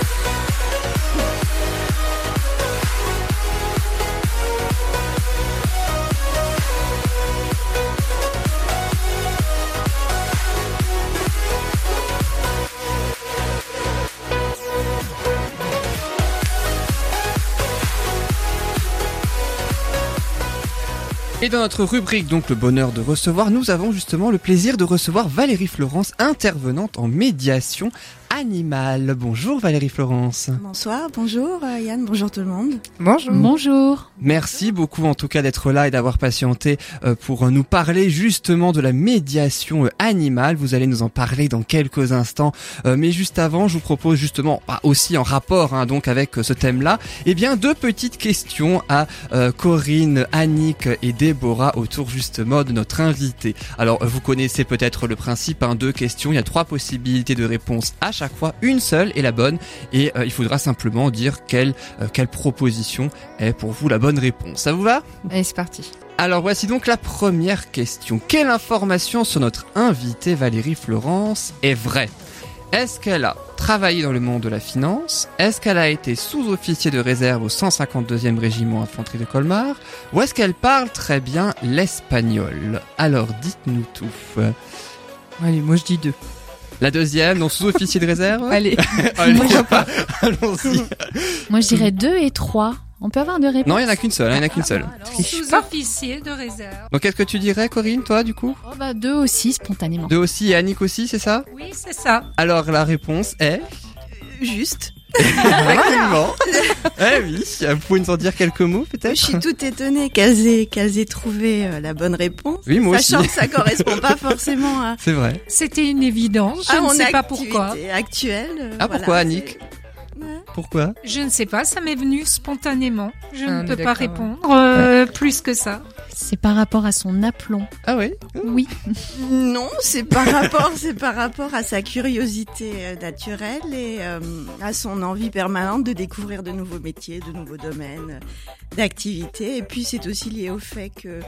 Et dans notre rubrique donc le bonheur de recevoir, nous avons justement le plaisir de recevoir Valérie Florence, intervenante en médiation animale. Bonjour Valérie Florence. Bonsoir, bonjour euh, Yann, bonjour tout le monde. Bonjour. Bonjour. Merci beaucoup en tout cas d'être là et d'avoir patienté euh, pour nous parler justement de la médiation euh, animale. Vous allez nous en parler dans quelques instants. Euh, mais juste avant, je vous propose justement, bah, aussi en rapport hein, donc avec euh, ce thème-là, eh bien deux petites questions à euh, Corinne, Annick et Déborah autour justement de notre invité. Alors vous connaissez peut-être le principe, hein, deux questions, il y a trois possibilités de réponse à chaque fois, une seule est la bonne et euh, il faudra simplement dire quelle, euh, quelle proposition est pour vous la bonne réponse. Ça vous va? Allez, c'est parti. alors voici donc la première question. Quelle information sur notre invitée Valérie Florence est vraie? Est-ce qu'elle a travaillé dans le monde de la finance? Est-ce qu'elle a été sous-officier de réserve au 152e régiment infanterie de Colmar? Ou est-ce qu'elle parle très bien l'espagnol? Alors dites-nous tout. Allez, moi je dis deux. La deuxième, donc sous-officier de réserve Allez. Allez, Allons-y. Moi, je dirais deux et trois. On peut avoir deux réponses. Non, il n'y en a qu'une seule, il n'y en a qu'une seule. Sous-officier de réserve. Donc qu'est-ce que tu dirais Corinne, toi du coup? Oh, bah, deux aussi, spontanément. Deux aussi et Annick aussi, c'est ça? Oui, c'est ça. Alors la réponse est... Juste. Effectivement. eh oui, vous pouvez nous en dire quelques mots Je peut-être suis tout étonnée qu'elles aient, qu'elles aient trouvé euh, la bonne réponse. Oui, moi aussi. Sachant que ça correspond pas forcément à, C'est vrai. C'était une évidence. Je à ne sais pas pourquoi. actuelle. euh, Ah, voilà, pourquoi, Annick? Pourquoi Je ne sais pas, ça m'est venu spontanément. Je Ah, ne peux pas répondre euh, plus que ça. C'est par rapport à son aplomb. Ah oui Oui. Non, c'est par rapport, c'est par rapport à sa curiosité naturelle et euh, à son envie permanente de découvrir de nouveaux métiers, de nouveaux domaines d'activité. Et puis c'est aussi lié au fait que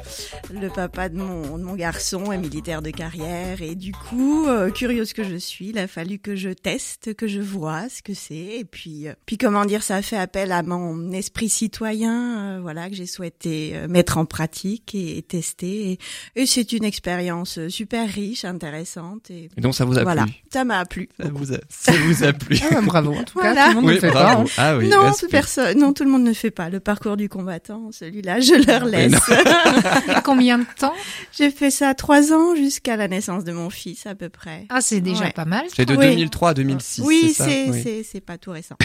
le papa de mon, de mon garçon est militaire de carrière et du coup, euh, curieuse que je suis, il a fallu que je teste, que je vois ce que c'est. Et puis, euh, puis comment dire, ça a fait appel à mon esprit citoyen, euh, voilà, que j'ai souhaité euh, mettre en pratique et, et tester. Et, et c'est une expérience euh, super riche, intéressante. Et Et donc ça vous a voilà, plu ça m'a plu. ça vous, a, ça vous a plu Ah, bah, bravo. En tout cas, Voilà. tout le monde ne Oui, fait bravo. pas. hein. Ah oui, non, personne, non, tout le monde ne fait pas le parcours du combattant. Celui-là, je leur laisse. Combien de temps J'ai fait ça trois ans jusqu'à la naissance de mon fils à peu près. Ah, c'est déjà Ouais. pas mal. C'est de Oui. 2003 à 2006, oui, c'est Oui. c'est c'est pas tout récent.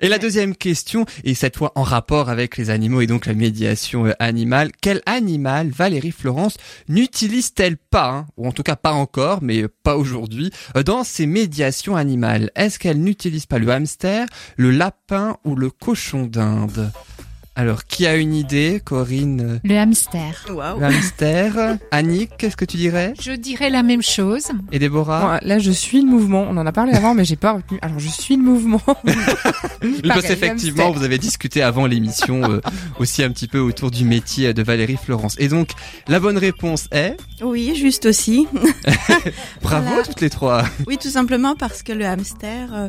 Et la deuxième question, et cette fois en rapport avec les animaux et donc la médiation euh, animale, quel animal Valérie Florence n'utilise-t-elle pas, hein, ou en tout cas pas encore, mais euh, pas aujourd'hui, euh, dans ses médiations animales? Est-ce qu'elle n'utilise pas le hamster, le lapin ou le cochon d'Inde? Alors, qui a une idée Corinne? Le hamster. Waouh. Le hamster Annick, qu'est-ce que tu dirais? Je dirais la même chose. Et Déborah? Bon, là, je suis le mouvement. On en a parlé avant, mais j'ai pas retenu. Alors, je suis le mouvement. Parce Pareil, qu'effectivement, hamster. vous avez discuté avant l'émission euh, aussi un petit peu autour du métier de Valérie Florence. Et donc, la bonne réponse est Oui, juste aussi. bravo Voilà. toutes les trois. Oui, tout simplement parce que le hamster, euh,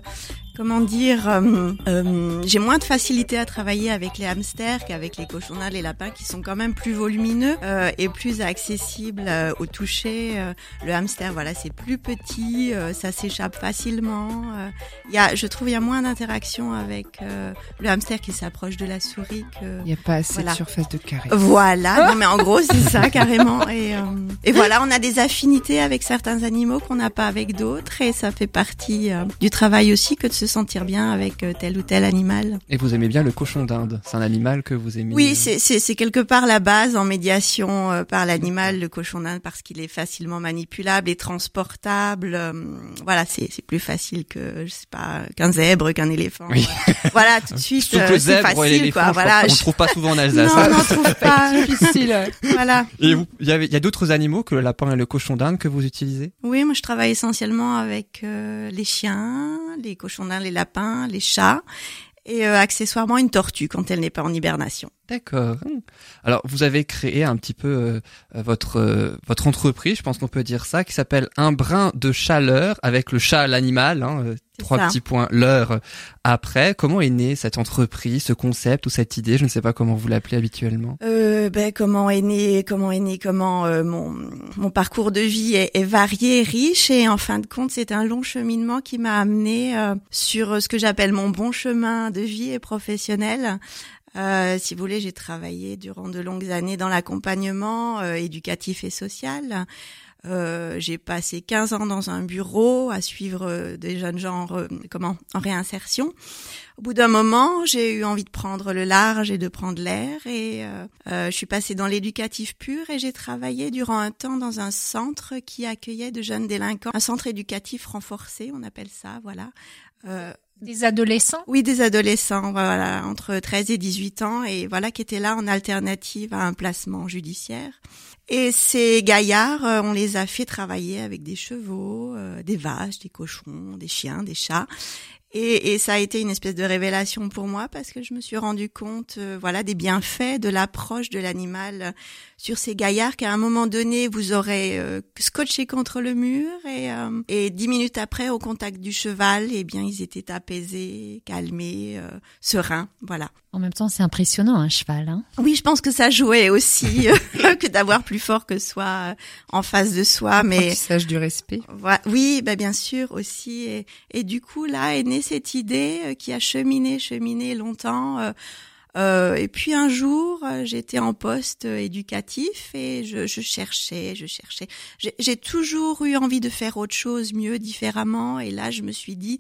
comment dire, euh, euh, j'ai moins de facilité à travailler avec les hamsters qu'avec les cochons d'Inde, les lapins, qui sont quand même plus volumineux euh, et plus accessibles au toucher. Le hamster, voilà, c'est plus petit, ça s'échappe facilement. Il y a, je trouve, il y a moins d'interaction avec le hamster qui s'approche de la souris que. Il n'y a pas assez Voilà. de surface de carré. Voilà, non mais en gros c'est ça carrément. Et, et voilà, on a des affinités avec certains animaux qu'on n'a pas avec d'autres et ça fait partie du travail aussi que de se sentir bien avec euh, tel ou tel animal. Et vous aimez bien le cochon d'Inde C'est un animal que vous aimez Oui, c'est c'est quelque part la base en médiation euh, par l'animal, le cochon d'Inde, parce qu'il est facilement manipulable et transportable. euh, voilà, c'est c'est plus facile que je sais pas qu'un zèbre, qu'un éléphant. Oui. Voilà, tout de suite, euh, c'est zèbre et facile, quoi. je Voilà, qu'on ne trouve pas souvent en non, Alsace. on n'en trouve pas. Difficile. voilà. Et il y, a d'autres animaux que le lapin et le cochon d'Inde que vous utilisez? Oui, moi je travaille essentiellement avec euh, les chiens, les cochons d'Inde, les lapins, les chats et euh, accessoirement une tortue quand elle n'est pas en hibernation. D'accord. Alors, vous avez créé un petit peu euh, euh, votre entreprise, je pense qu'on peut dire ça, qui s'appelle Un brin de chaleur avec le chat, l'animal. Hein, trois ça. petits points l'heure après. Comment est née cette entreprise, ce concept ou cette idée? Je ne sais pas comment vous l'appelez habituellement. Euh, ben comment est né, comment est né, comment euh, mon mon parcours de vie est, est varié, riche et en fin de compte c'est un long cheminement qui m'a amené euh, sur euh, ce que j'appelle mon bon chemin de vie et professionnel. Euh, si vous voulez, j'ai travaillé durant de longues années dans l'accompagnement euh, éducatif et social. Euh, j'ai passé 15 ans dans un bureau à suivre euh, des jeunes gens comment en réinsertion. Au bout d'un moment, j'ai eu envie de prendre le large et de prendre l'air et euh, je suis passée dans l'éducatif pur et j'ai travaillé durant un temps dans un centre qui accueillait de jeunes délinquants, un centre éducatif renforcé, on appelle ça, voilà. Euh, Des adolescents? Oui, des adolescents, voilà, entre 13 et 18 ans, et voilà, qui étaient là en alternative à un placement judiciaire. Et ces gaillards, euh, on les a fait travailler avec des chevaux, euh, des vaches, des cochons, des chiens, des chats. Et, et ça a été une espèce de révélation pour moi parce que je me suis rendu compte, euh, voilà, des bienfaits de l'approche de l'animal sur ces gaillards qu'à un moment donné vous aurez euh, scotché contre le mur et euh, et dix minutes après au contact du cheval, eh bien ils étaient apaisés, calmés, euh, sereins, voilà. En même temps, c'est impressionnant un cheval. Hein Oui, je pense que ça jouait aussi euh, que d'avoir plus fort que soi euh, en face de soi, mais Apprentissage du respect. Oui, bah bien sûr aussi. Et, et du coup, là est née cette idée euh, qui a cheminé, cheminé longtemps. Euh, et puis un jour, euh, j'étais en poste euh, éducatif et je, je cherchais, je cherchais. J'ai j'ai toujours eu envie de faire autre chose, mieux, différemment. Et là, je me suis dit,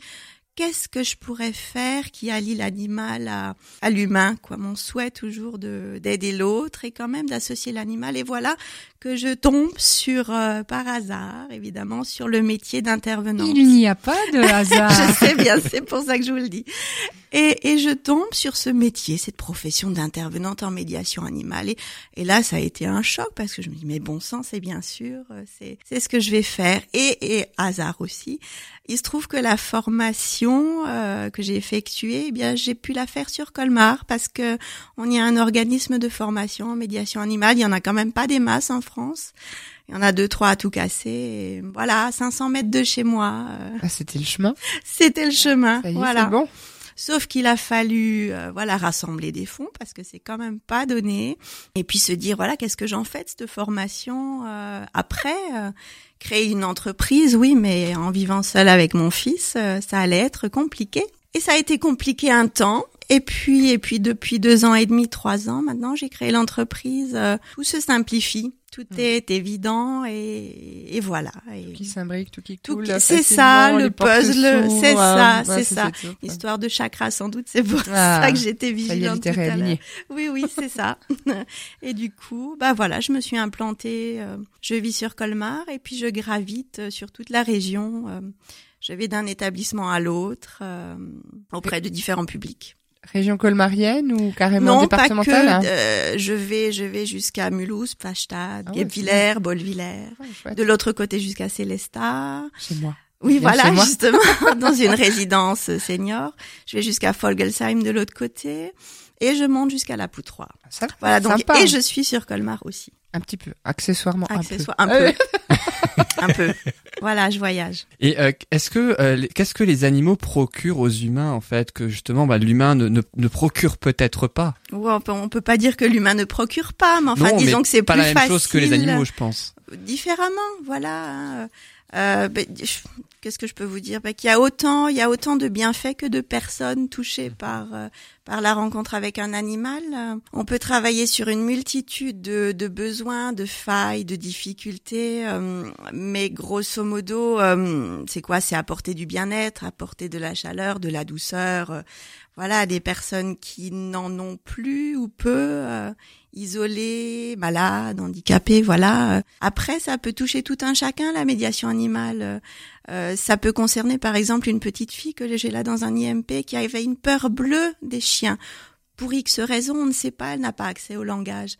qu'est-ce que je pourrais faire qui allie l'animal à, à l'humain, quoi? Mon souhait toujours de d'aider l'autre et quand même d'associer l'animal. Et voilà que je tombe sur, euh, par hasard, évidemment, sur le métier d'intervenante. Il n'y a pas de hasard. Je sais bien, c'est pour ça que je vous le dis. Et, et je tombe sur ce métier, cette profession d'intervenante en médiation animale. Et, et là, ça a été un choc parce que je me dis, mais bon sang, c'est bien sûr, euh, c'est c'est ce que je vais faire. Et, et hasard aussi, il se trouve que la formation euh, que j'ai effectuée, eh bien, j'ai pu la faire sur Colmar parce que on y a un organisme de formation en médiation animale. Il y en a quand même pas des masses en France. Il y en a deux, trois à tout casser. Et voilà, à 500 mètres de chez moi. euh, Ah, c'était le chemin. c'était le chemin. Ça y est, voilà. bon. Sauf qu'il a fallu euh, voilà rassembler des fonds parce que c'est quand même pas donné et puis se dire voilà qu'est-ce que j'en fais de cette formation euh, après euh, créer une entreprise oui mais en vivant seule avec mon fils euh, ça allait être compliqué et ça a été compliqué un temps et puis et puis depuis deux ans et demi trois ans maintenant j'ai créé l'entreprise euh, tout se simplifie tout est évident et, et voilà et- Qui s'imbrique, tout qui Tout coule. c'est ça, le les portes puzzle, c'est ça, ah, c'est ça. Histoire de chakra sans doute, c'est pour Ah, ça que j'étais Ça y est, vigilante tout à. Oui, oui, c'est ça. Et du coup, bah voilà, je me suis implantée. euh, je vis sur Colmar et puis je gravite euh, sur toute la région. euh, je vais d'un établissement à l'autre euh, auprès de différents publics. Région colmarienne ou carrément Non, pas que. départementale hein euh, je vais, je vais jusqu'à Mulhouse, Pfastatt, Ah Guebwiller, Bolvillers. Ah. De l'autre côté jusqu'à Célestat. Chez moi. Oui, Bien voilà, moi. justement, dans une résidence senior. Je vais jusqu'à Folgelsheim de l'autre côté et je monte jusqu'à la Poutroie. Ça, Voilà, donc sympa. et je suis sur Colmar aussi. Un petit peu, accessoirement Accessoire, un un peu. un peu. Voilà, je voyage. Et euh, est-ce que euh, qu'est-ce que les animaux procurent aux humains en fait que justement bah, l'humain ne, ne, ne procure peut-être pas? Ouais, on, peut, on peut pas dire que l'humain ne procure pas, mais enfin, Non, disons mais que c'est pas plus la même facile. chose que les animaux, je pense. Différemment, voilà. hein. Euh, ben, je- qu'est-ce que je peux vous dire? Bah, Qu'il y a autant, il y a autant de bienfaits que de personnes touchées par euh, par la rencontre avec un animal. On peut travailler sur une multitude de, de besoins, de failles, de difficultés, euh, mais grosso modo, euh, c'est quoi? C'est apporter du bien-être, apporter de la chaleur, de la douceur. voilà, des personnes qui n'en ont plus ou peu isolés, malades, handicapés, voilà. Après, ça peut toucher tout un chacun, la médiation animale. Euh, ça peut concerner, par exemple, une petite fille que j'ai là dans un IMP qui avait une peur bleue des chiens. Pour X raisons, on ne sait pas, elle n'a pas accès au langage.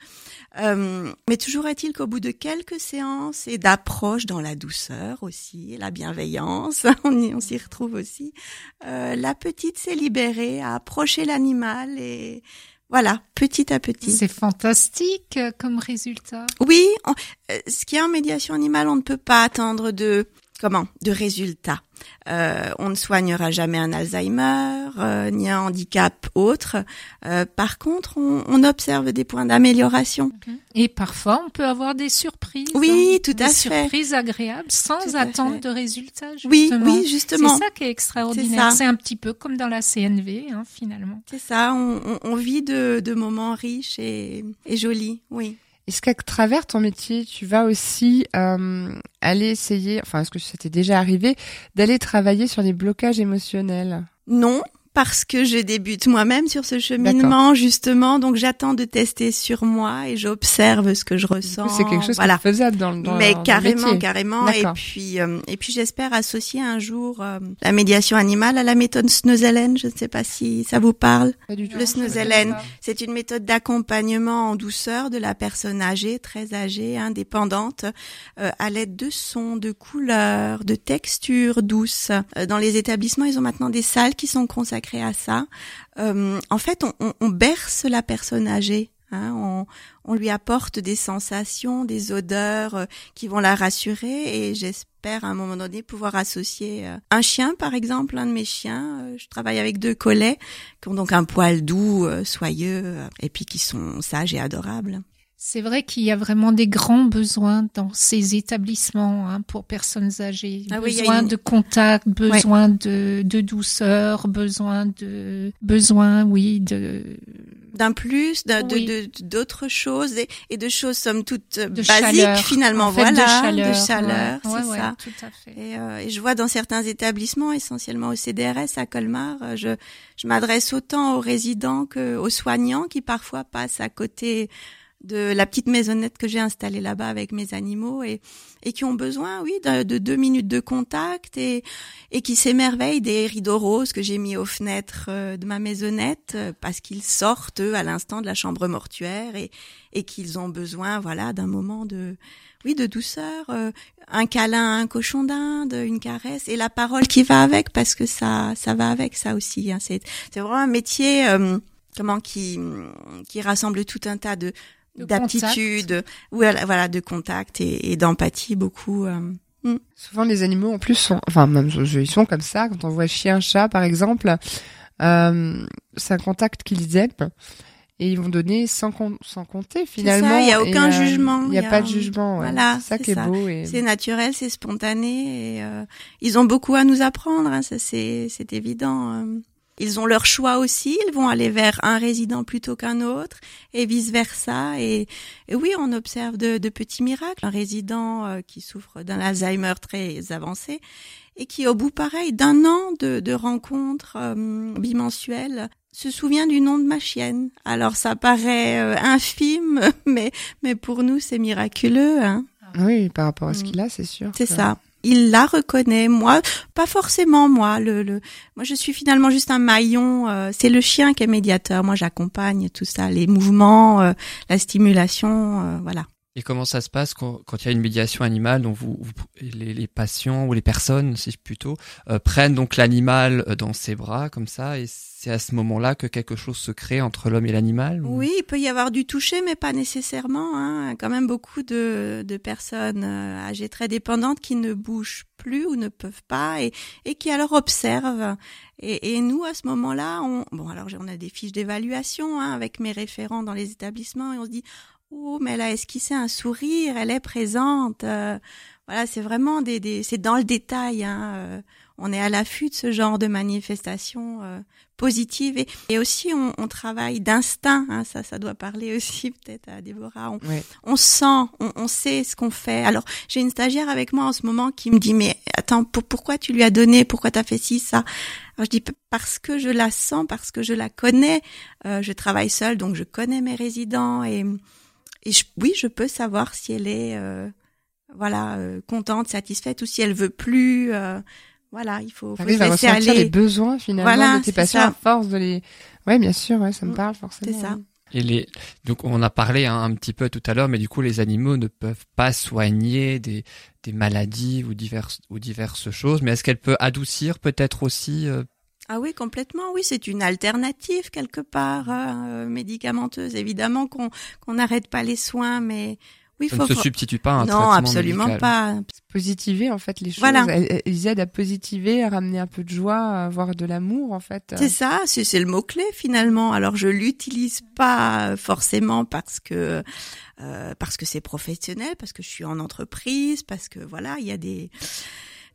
Euh, mais toujours est-il qu'au bout de quelques séances et d'approche dans la douceur aussi, la bienveillance, on, s'y retrouve aussi, euh, la petite s'est libérée, a approché l'animal et, voilà, petit à petit. C'est fantastique euh, comme résultat. Oui, euh, ce qui est en médiation animale, on ne peut pas attendre de comment de résultats. Euh, on ne soignera jamais un Alzheimer euh, ni un handicap autre. Euh, par contre, on, on, observe des points d'amélioration. Et parfois, on peut avoir des surprises. Oui, tout des à fait. Surprises agréables sans attendre de résultats. Justement. Oui, oui, justement. C'est ça qui est extraordinaire. C'est un petit peu comme dans la CNV, hein, finalement. C'est ça. On, on, vit de, de, moments riches et, et jolis. Oui. Est-ce qu'à travers ton métier, tu vas aussi euh, aller essayer, enfin, est-ce que ça t'est déjà arrivé, d'aller travailler sur les blocages émotionnels? Non, parce que je débute moi-même sur ce cheminement justement, donc j'attends de tester sur moi et j'observe ce que je ressens. C'est quelque chose voilà. qui est faisable dans, dans Mais carrément, carrément. Et puis, euh, et puis j'espère associer un jour euh, la médiation animale à la méthode Snozellen. Je ne sais pas si ça vous parle. Pas du tout. Le Snozellen, c'est une méthode d'accompagnement en douceur de la personne âgée, très âgée, indépendante, euh, à l'aide de sons, de couleurs, de textures douces. Dans les établissements, ils ont maintenant des salles qui sont consacrées à ça. Euh, en fait, on, on, on, berce la personne âgée. Hein, on, on, lui apporte des sensations, des odeurs euh, qui vont la rassurer et j'espère à un moment donné pouvoir associer euh, un chien, par exemple, un de mes chiens. Je travaille avec deux collets qui ont donc un poil doux, soyeux et puis qui sont sages et adorables. C'est vrai qu'il y a vraiment des grands besoins dans ces établissements hein, pour personnes âgées. Ah besoin oui, une... de contact, besoin ouais. de, de douceur, besoin de, besoin, oui, de d'un plus, de d'autres oui. choses et, et, de choses somme toute de basiques chaleur. finalement. En fait, voilà, de chaleur, de chaleur ouais. c'est ouais, ça. Tout à fait. Et, euh, et, je vois dans certains établissements, essentiellement au CDRS à Colmar, euh, je, je m'adresse autant aux résidents qu'aux soignants qui parfois passent à côté de la petite maisonnette que j'ai installée là-bas avec mes animaux et, et qui ont besoin, oui, de, de deux minutes de contact et, et qui s'émerveillent des rideaux roses que j'ai mis aux fenêtres euh, de ma maisonnette parce qu'ils sortent eux, à l'instant de la chambre mortuaire et, et qu'ils ont besoin, voilà, d'un moment de, oui, de douceur, euh, un câlin, un cochon d'Inde, une caresse et la parole qui va avec parce que ça, ça va avec ça aussi. Hein. C'est, c'est vraiment un métier, euh, comment qui, qui rassemble tout un tas de d'aptitude, voilà, voilà, de contact et, et d'empathie beaucoup. Euh. Mm. Souvent les animaux en plus sont, enfin même ils sont comme ça. Quand on voit chien, chat par exemple, euh, c'est un contact qu'ils aiment et ils vont donner sans, com sans compter finalement. Il y a aucun et, jugement. Il n'y a, a, pas de jugement. Ouais. Voilà, c'est ça qui est beau. Et... C'est naturel, c'est spontané et euh, ils ont beaucoup à nous apprendre. Hein, ça c'est c'est évident. Ils ont leur choix aussi, ils vont aller vers un résident plutôt qu'un autre et vice versa. Et, et, oui, on observe de, de, petits miracles. Un résident euh, qui souffre d'un Alzheimer très avancé et qui, au bout pareil d'un an de, de rencontres euh, bimensuelles, se souvient du nom de ma chienne. Alors ça paraît euh, infime, mais mais pour nous c'est miraculeux. Hein oui, par rapport à ce qu'il a, c'est sûr. C'est que... ça il la reconnaît. Moi, pas forcément moi. Le, le, moi, je suis finalement juste un maillon. Euh, c'est le chien qui est médiateur. Moi, j'accompagne tout ça, les mouvements, euh, la stimulation, euh, voilà. Et comment ça se passe quand, quand il y a une médiation animale dont vous, les, les, patients ou les personnes, si plutôt, euh, prennent donc l'animal dans ses bras comme ça et c'est à ce moment-là que quelque chose se crée entre l'homme et l'animal ou... Oui, il peut y avoir du toucher, mais pas nécessairement. Hein. Quand même beaucoup de, de personnes euh, âgées très dépendantes qui ne bougent plus ou ne peuvent pas et, et qui alors observent. Et, et nous, à ce moment-là, on, bon alors on a des fiches d'évaluation hein, avec mes référents dans les établissements et on se dit oh mais elle a esquissé un sourire, elle est présente. Euh, voilà, c'est vraiment des, des c'est dans le détail. Hein, euh, on est à l'affût de ce genre de manifestations euh, positives et, et aussi on, on travaille d'instinct. Hein, ça, ça doit parler aussi peut-être à Déborah. On, Ouais. on sent, on, on sait ce qu'on fait. Alors j'ai une stagiaire avec moi en ce moment qui me dit mais attends pour- pourquoi tu lui as donné, pourquoi t'as fait ci ça? Alors je dis parce que je la sens, parce que je la connais. Euh, je travaille seule donc je connais mes résidents et et je, oui je peux savoir si elle est euh, voilà euh, contente, satisfaite ou si elle veut plus. euh, voilà il faut, faut se à laisser ressentir les aller. besoins finalement Voilà, de tes c'est patients ça. à force de les. Ouais, bien sûr, ouais, ça me Mm, parle forcément. c'est ça. ouais. Et les, donc on a parlé hein, un petit peu tout à l'heure, mais du coup les animaux ne peuvent pas soigner des, des maladies ou diverses ou diverses choses. Mais est-ce qu'elle peut adoucir peut-être aussi euh, Ah oui, complètement. Oui, c'est une alternative quelque part euh, médicamenteuse. Évidemment qu'on qu'on n'arrête pas les soins, mais oui, Ça faut ne se faut- substitue pas à un non, traitement absolument médical. pas. Positiver en fait les choses. Voilà. Elles- Ils aident à positiver, à ramener un peu de joie, à avoir de l'amour en fait. C'est ça, c'est c'est le mot clé finalement. Alors je l'utilise pas forcément parce que euh, parce que c'est professionnel, parce que je suis en entreprise, parce que voilà, il y a des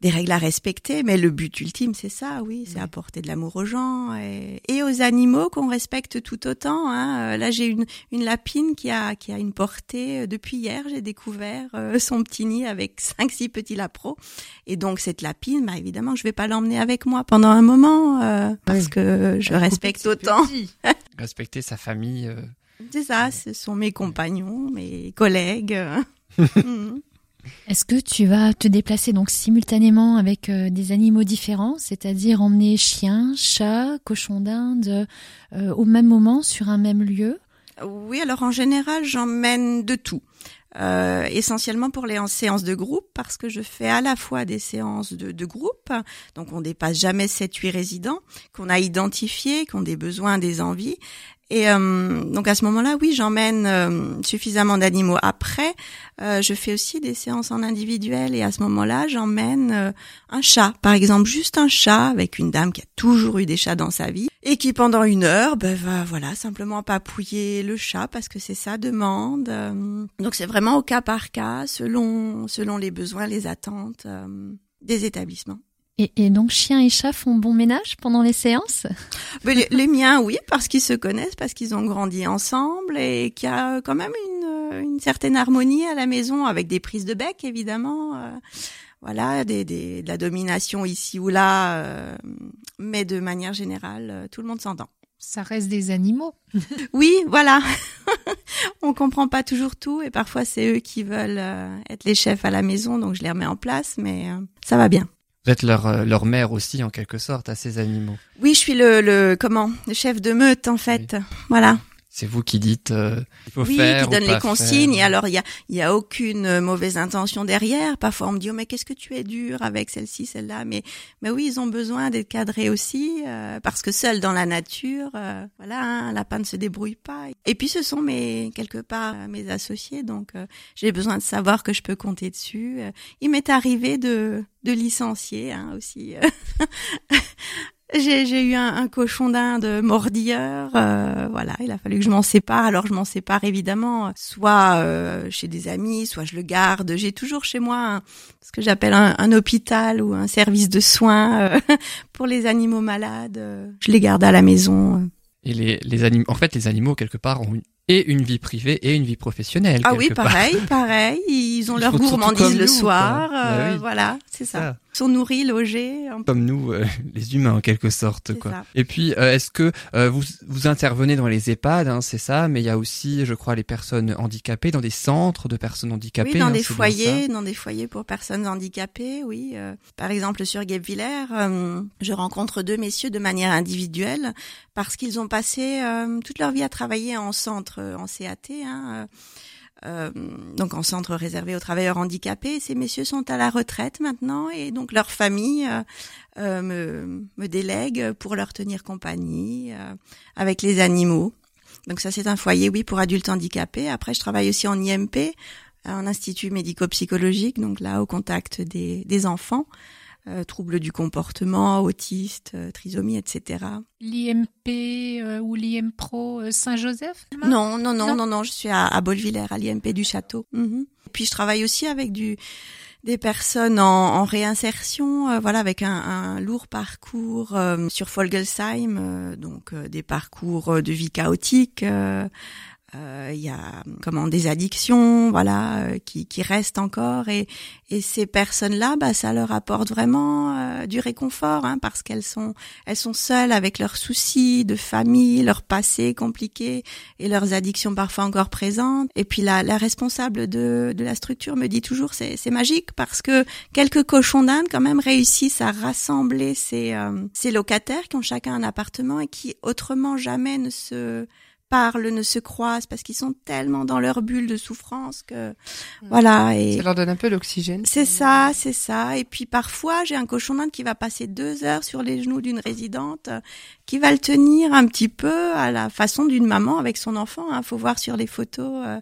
des règles à respecter, mais le but ultime, c'est ça, oui, c'est Oui. apporter de l'amour aux gens et, et aux animaux qu'on respecte tout autant. Hein. Euh, Là, j'ai une, une lapine qui a qui a une portée euh, depuis hier. J'ai découvert euh, son petit nid avec cinq six petits lapros, et donc cette lapine, bah évidemment, je vais pas l'emmener avec moi pendant un moment euh, parce Oui. que je Un respecte autant. Respecter sa famille. euh, C'est ça, ce sont mes compagnons, mes collègues. Mhm. Est-ce que tu vas te déplacer donc simultanément avec euh, des animaux différents, c'est-à-dire emmener chiens, chats, cochons d'Inde euh, au même moment sur un même lieu? Oui, alors en général, j'emmène de tout. Euh, essentiellement pour les séances de groupe parce que je fais à la fois des séances de, groupe, donc on dépasse jamais 7-8 résidents qu'on a identifiés, qui ont des besoins, des envies. Et euh, donc à ce moment-là, oui, j'emmène euh, suffisamment d'animaux. Après, euh, je fais aussi des séances en individuel et à ce moment-là, j'emmène euh, un chat, par exemple, juste un chat avec une dame qui a toujours eu des chats dans sa vie et qui pendant une heure ben, va voilà simplement papouiller le chat parce que c'est sa demande. Euh, donc c'est vraiment au cas par cas, selon selon les besoins, les attentes euh, des établissements. Et, et donc chiens et chats font bon ménage pendant les séances? Mais les, les miens, oui, parce qu'ils se connaissent, parce qu'ils ont grandi ensemble et qu'il y a quand même une, une certaine harmonie à la maison avec des prises de bec, évidemment. euh, voilà, des, des, de la domination ici ou là, euh, mais de manière générale, euh, tout le monde s'entend. Ça reste des animaux. Oui, voilà. On comprend pas toujours tout et parfois c'est eux qui veulent euh, être les chefs à la maison, donc je les remets en place, mais euh, ça va bien. Vous êtes leur, euh, leur mère aussi en quelque sorte à ces animaux. Oui, je suis le, le comment, le chef de meute en fait. Voilà. C'est vous qui dites euh, il faut oui, faire qui ou donne les consignes. faire. Et alors, il y a, il y a aucune mauvaise intention derrière. Parfois, on me dit, oh, mais qu'est-ce que tu es dur avec celle-ci, celle-là? Mais, mais oui, ils ont besoin d'être cadrés aussi, euh, parce que seul dans la nature, euh, voilà, hein, un lapin ne se débrouille pas. Et puis, ce sont mes, quelque part, euh, mes associés. Donc, euh, j'ai besoin de savoir que je peux compter dessus. Euh, il m'est arrivé de, de licencier, hein, aussi. J'ai, eu un, un cochon d'Inde mordilleur, euh, voilà, il a fallu que je m'en sépare. Alors je m'en sépare évidemment, soit euh, chez des amis, soit je le garde. J'ai toujours chez moi un- ce que j'appelle un, un hôpital ou un service de soins euh, pour les animaux malades. euh, Je les garde à la maison. Et les, les animaux, en fait, les animaux quelque part ont une, et une vie privée et une vie professionnelle. Ah oui, part. pareil, pareil. Ils ont Ils leur gourmandise le nous, soir. euh, Bah oui. Voilà, c'est ça. Ça. Sont nourris, logés. Comme nous, euh, les humains en quelque sorte. Quoi. ça. Et puis, euh, est-ce que euh, vous, vous intervenez dans les EHPAD, hein, c'est ça, mais il y a aussi, je crois, les personnes handicapées, dans des centres de personnes handicapées. Oui, dans hein, des foyers, dans des foyers pour personnes handicapées, oui. euh, par exemple, sur Guebwiller, euh, je rencontre deux messieurs de manière individuelle parce qu'ils ont passé euh, toute leur vie à travailler en centre, en CAT, hein, euh, donc en centre réservé aux travailleurs handicapés. Ces messieurs sont à la retraite maintenant et donc leur famille euh, euh, me, me délègue pour leur tenir compagnie euh, avec les animaux. Donc ça, c'est un foyer, oui, pour adultes handicapés. Après, je travaille aussi en IMP, en institut médico-psychologique, donc là, au contact des, des enfants. Euh, troubles du comportement, autistes, euh, trisomie, etc. L'IMP euh, ou l'IMPRO euh, Saint-Joseph Non, non, non, Non. non, non, je suis à, à Beaulevillers, à l'IMP du Château. Mhm. Puis je travaille aussi avec du des personnes en, en réinsertion, euh, voilà, avec un, un lourd parcours euh, sur Folgelsheim, euh, donc euh, des parcours de vie chaotique. Euh, Il y a comment des addictions, voilà, euh, qui, qui restent encore et, et ces personnes-là, bah, ça leur apporte vraiment euh, du réconfort, hein, parce qu'elles sont elles sont seules avec leurs soucis de famille, leur passé compliqué et leurs addictions parfois encore présentes. Et puis la, la responsable de, de la structure me dit toujours c'est c'est magique parce que quelques cochons d'Inde quand même réussissent à rassembler ces euh, ces locataires qui ont chacun un appartement et qui autrement jamais ne se parlent, ne se croisent parce qu'ils sont tellement dans leur bulle de souffrance que voilà et Ça leur donne un peu d'oxygène. c'est ça, c'est ça. Et puis parfois, j'ai un cochon d'Inde qui va passer deux heures sur les genoux d'une résidente, euh, qui va le tenir un petit peu à la façon d'une maman avec son enfant. Il faut voir sur les photos euh,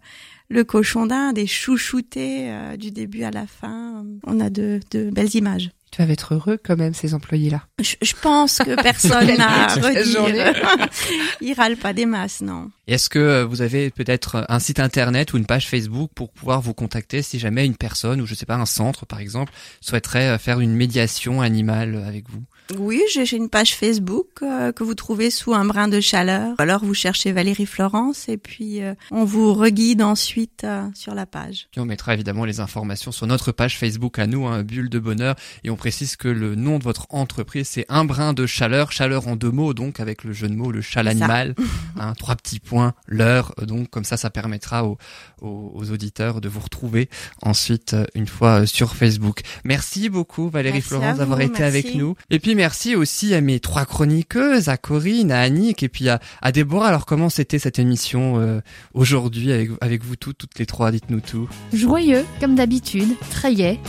le cochon d'Inde est chouchouté euh, du début à la fin. On a de, de belles images. Doivent être heureux quand même, ces employés-là. Je, je pense que personne n'a redire. Ils râlent pas des masses, non. Est-ce que euh, vous avez peut-être un site internet ou une page Facebook pour pouvoir vous contacter si jamais une personne ou je sais pas un centre par exemple souhaiterait euh, faire une médiation animale avec vous? Oui, j'ai une page Facebook euh, que vous trouvez sous un brin de chaleur. Alors vous cherchez Valérie Florence et puis euh, on vous reguide ensuite euh, sur la page. Puis on mettra évidemment les informations sur notre page Facebook à nous, hein, Bulle de Bonheur, et on précise que le nom de votre entreprise c'est Un brin de chaleur, chaleur en deux mots donc avec le jeu de mots le ça. l'animal, hein, trois petits points, l'heure, donc comme ça ça permettra aux, aux, aux auditeurs de vous retrouver ensuite une fois sur Facebook. Merci beaucoup Valérie Merci Florence d'avoir été merci. avec nous. Et puis merci aussi à mes trois chroniqueuses, à Corinne, à Annick et puis à, à Déborah. Alors comment c'était cette émission euh, aujourd'hui avec, avec vous toutes, toutes les trois Dites-nous tout. Joyeux, comme d'habitude, très gai.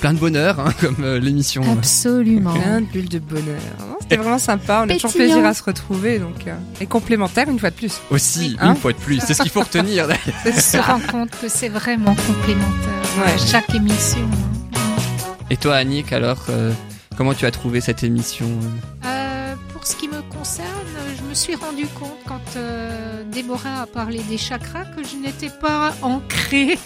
plein de bonheur, hein, comme euh, l'émission. euh, Absolument. Plein de bulles de bonheur. C'était vraiment sympa. On a toujours plaisir à se retrouver. Donc, euh, et complémentaire une fois de plus. Aussi, Hein une fois de plus. C'est ce qu'il faut retenir. d'ailleurs. On se rend compte que c'est vraiment complémentaire Ouais. à chaque émission. Et toi, Annick, alors, euh, comment tu as trouvé cette émission euh? Euh, ce qui me concerne, je me suis rendu compte quand euh, Déborah a parlé des chakras que je n'étais pas ancrée.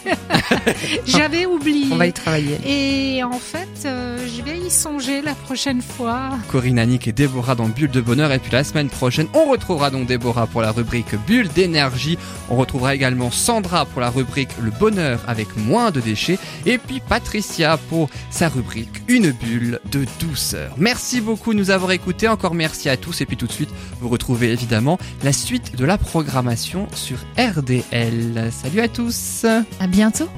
J'avais oublié. On va y travailler. Et en fait, euh, je vais y songer la prochaine fois. Corinne, Annick et Déborah dans Bulle de Bonheur. Et puis la semaine prochaine, on retrouvera donc Déborah pour la rubrique Bulle d'énergie. On retrouvera également Sandra pour la rubrique Le bonheur avec moins de déchets. Et puis Patricia pour sa rubrique Une bulle de douceur. Merci beaucoup de nous avoir écoutés. Encore merci tous. Et puis tout de suite, vous retrouvez évidemment la suite de la programmation sur RDL. Salut à tous À bientôt.